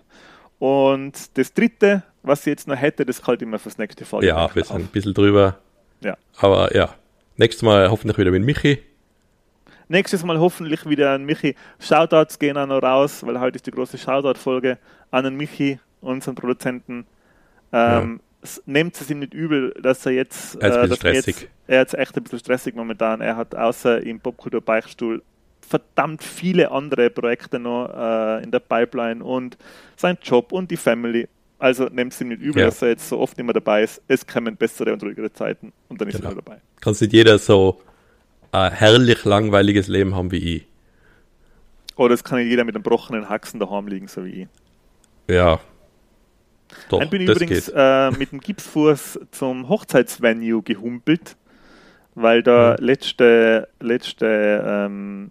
Und das dritte, was ich jetzt noch hätte, das ich immer fürs nächste Folge. Ja, wir sind ein bisschen drüber. Ja. Aber ja, nächstes Mal hoffentlich wieder mit Michi. Nächstes Mal hoffentlich wieder an Michi. Shoutouts gehen auch noch raus, weil heute ist die große Shoutout-Folge an den Michi, unseren Produzenten. Ähm, ja. Nehmt es ihm nicht übel, dass er jetzt. Er ist ein bisschen äh, stressig. Jetzt, er ist echt ein bisschen stressig momentan. Er hat außer im Popkultur-Beichtstuhl verdammt viele andere Projekte noch äh, in der Pipeline und sein Job und die Family. Also nehmt es ihm nicht übel, ja. dass er jetzt so oft immer dabei ist. Es kommen bessere und ruhigere Zeiten und dann ist genau. er dabei. Kannst nicht jeder so ein herrlich langweiliges Leben haben wie ich. Oder es kann jeder mit einem gebrochenen Haxen daheim liegen, so wie ich. Ja. Doch, ich bin übrigens äh, mit dem Gipsfuß zum Hochzeitsvenue gehumpelt, weil da mhm. letzte, letzte ähm,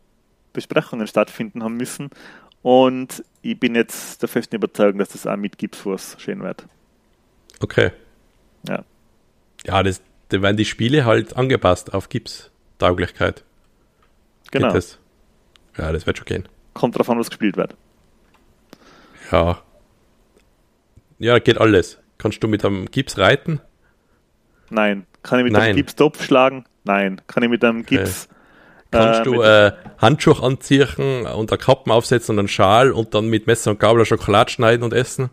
Besprechungen stattfinden haben müssen. Und ich bin jetzt der festen Überzeugung, dass das auch mit Gipsfuß schön wird. Okay. Ja. Ja, das, da werden die Spiele halt angepasst auf Gips. Tauglichkeit. Genau. Das? Ja, das wird schon gehen. Kommt drauf an, was gespielt wird. Ja. Ja, geht alles. Kannst du mit einem Gips reiten? Nein. Kann ich mit Nein. einem Gipstopf schlagen? Nein. Kann ich mit einem Gips. Kannst äh, du äh, Handschuhe anziehen und eine Kappen aufsetzen und einen Schal und dann mit Messer und Gabel Schokolade schneiden und essen?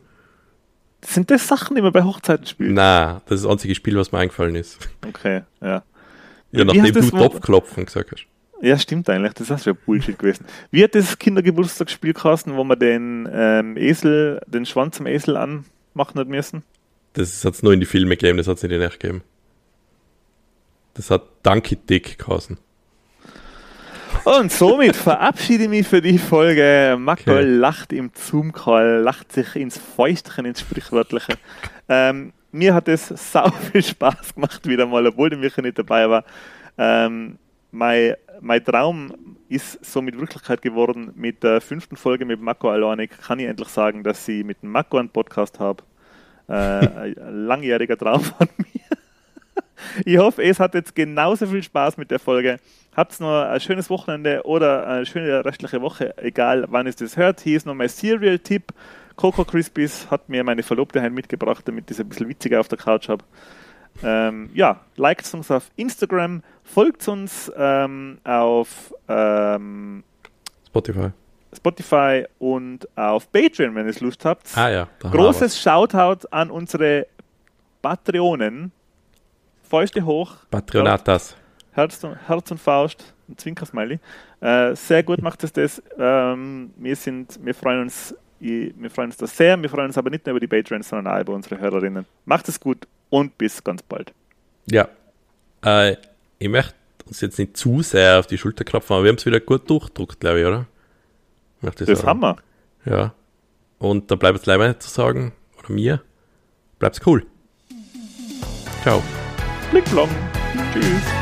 Sind das Sachen, die man bei Hochzeiten spielt? Na, das ist das einzige Spiel, was mir eingefallen ist. Okay, ja. Ja, nachdem du? Topfklopfen gesagt hast. Ja, stimmt eigentlich. Das ist schon Bullshit gewesen. Wie hat das Kindergeburtstagsspiel geheißen, wo man den ähm, Esel, den Schwanz am Esel anmachen hat müssen? Das hat es nur in die Filme gegeben, das hat es nicht in echt gegeben. Das hat Donkey Dick geheißen. Und somit verabschiede ich mich für die Folge. Marco Okay. lacht im Zoom-Call, lacht sich ins Feuchtchen, ins Sprichwörtliche. Ähm, mir hat es sau viel Spaß gemacht, wieder mal, obwohl der Micha nicht dabei war. Ähm, mein, mein Traum ist somit Wirklichkeit geworden. Mit der fünften Folge mit Marco Alornik kann ich endlich sagen, dass ich mit Marco einen Podcast habe. Äh, ein langjähriger Traum von mir. Ich hoffe, es hat jetzt genauso viel Spaß mit der Folge. Habt noch ein schönes Wochenende oder eine schöne restliche Woche, egal wann ihr das hört. Hier ist noch mein Cereal-Tipp. Coco Crispies hat mir meine Verlobte heim mitgebracht, damit ich es ein bisschen witziger auf der Couch habe. Ähm, ja, liked uns auf Instagram, folgt uns ähm, auf ähm, Spotify. Spotify und auf Patreon, wenn ihr es Lust habt. Ah ja. Großes Shoutout an unsere Patreonen. Fäuste hoch. was. Patronatas. Herz und, Herz und Faust, ein Zwinkersmiley. Äh, sehr gut macht es das. Ähm, wir, sind, wir, freuen uns, i- wir freuen uns das sehr. Wir freuen uns aber nicht nur über die Patreons, sondern auch über unsere Hörerinnen. Macht es gut und bis ganz bald. Ja. Äh, ich möchte uns jetzt nicht zu sehr auf die Schulter klopfen, aber wir haben es wieder gut durchdruckt, glaube ich, oder? Möchte ich Das sagen. haben wir. Ja. Und da bleibt es leider nicht zu sagen, oder mir, bleibt's cool. Ciao. Blick. Tschüss.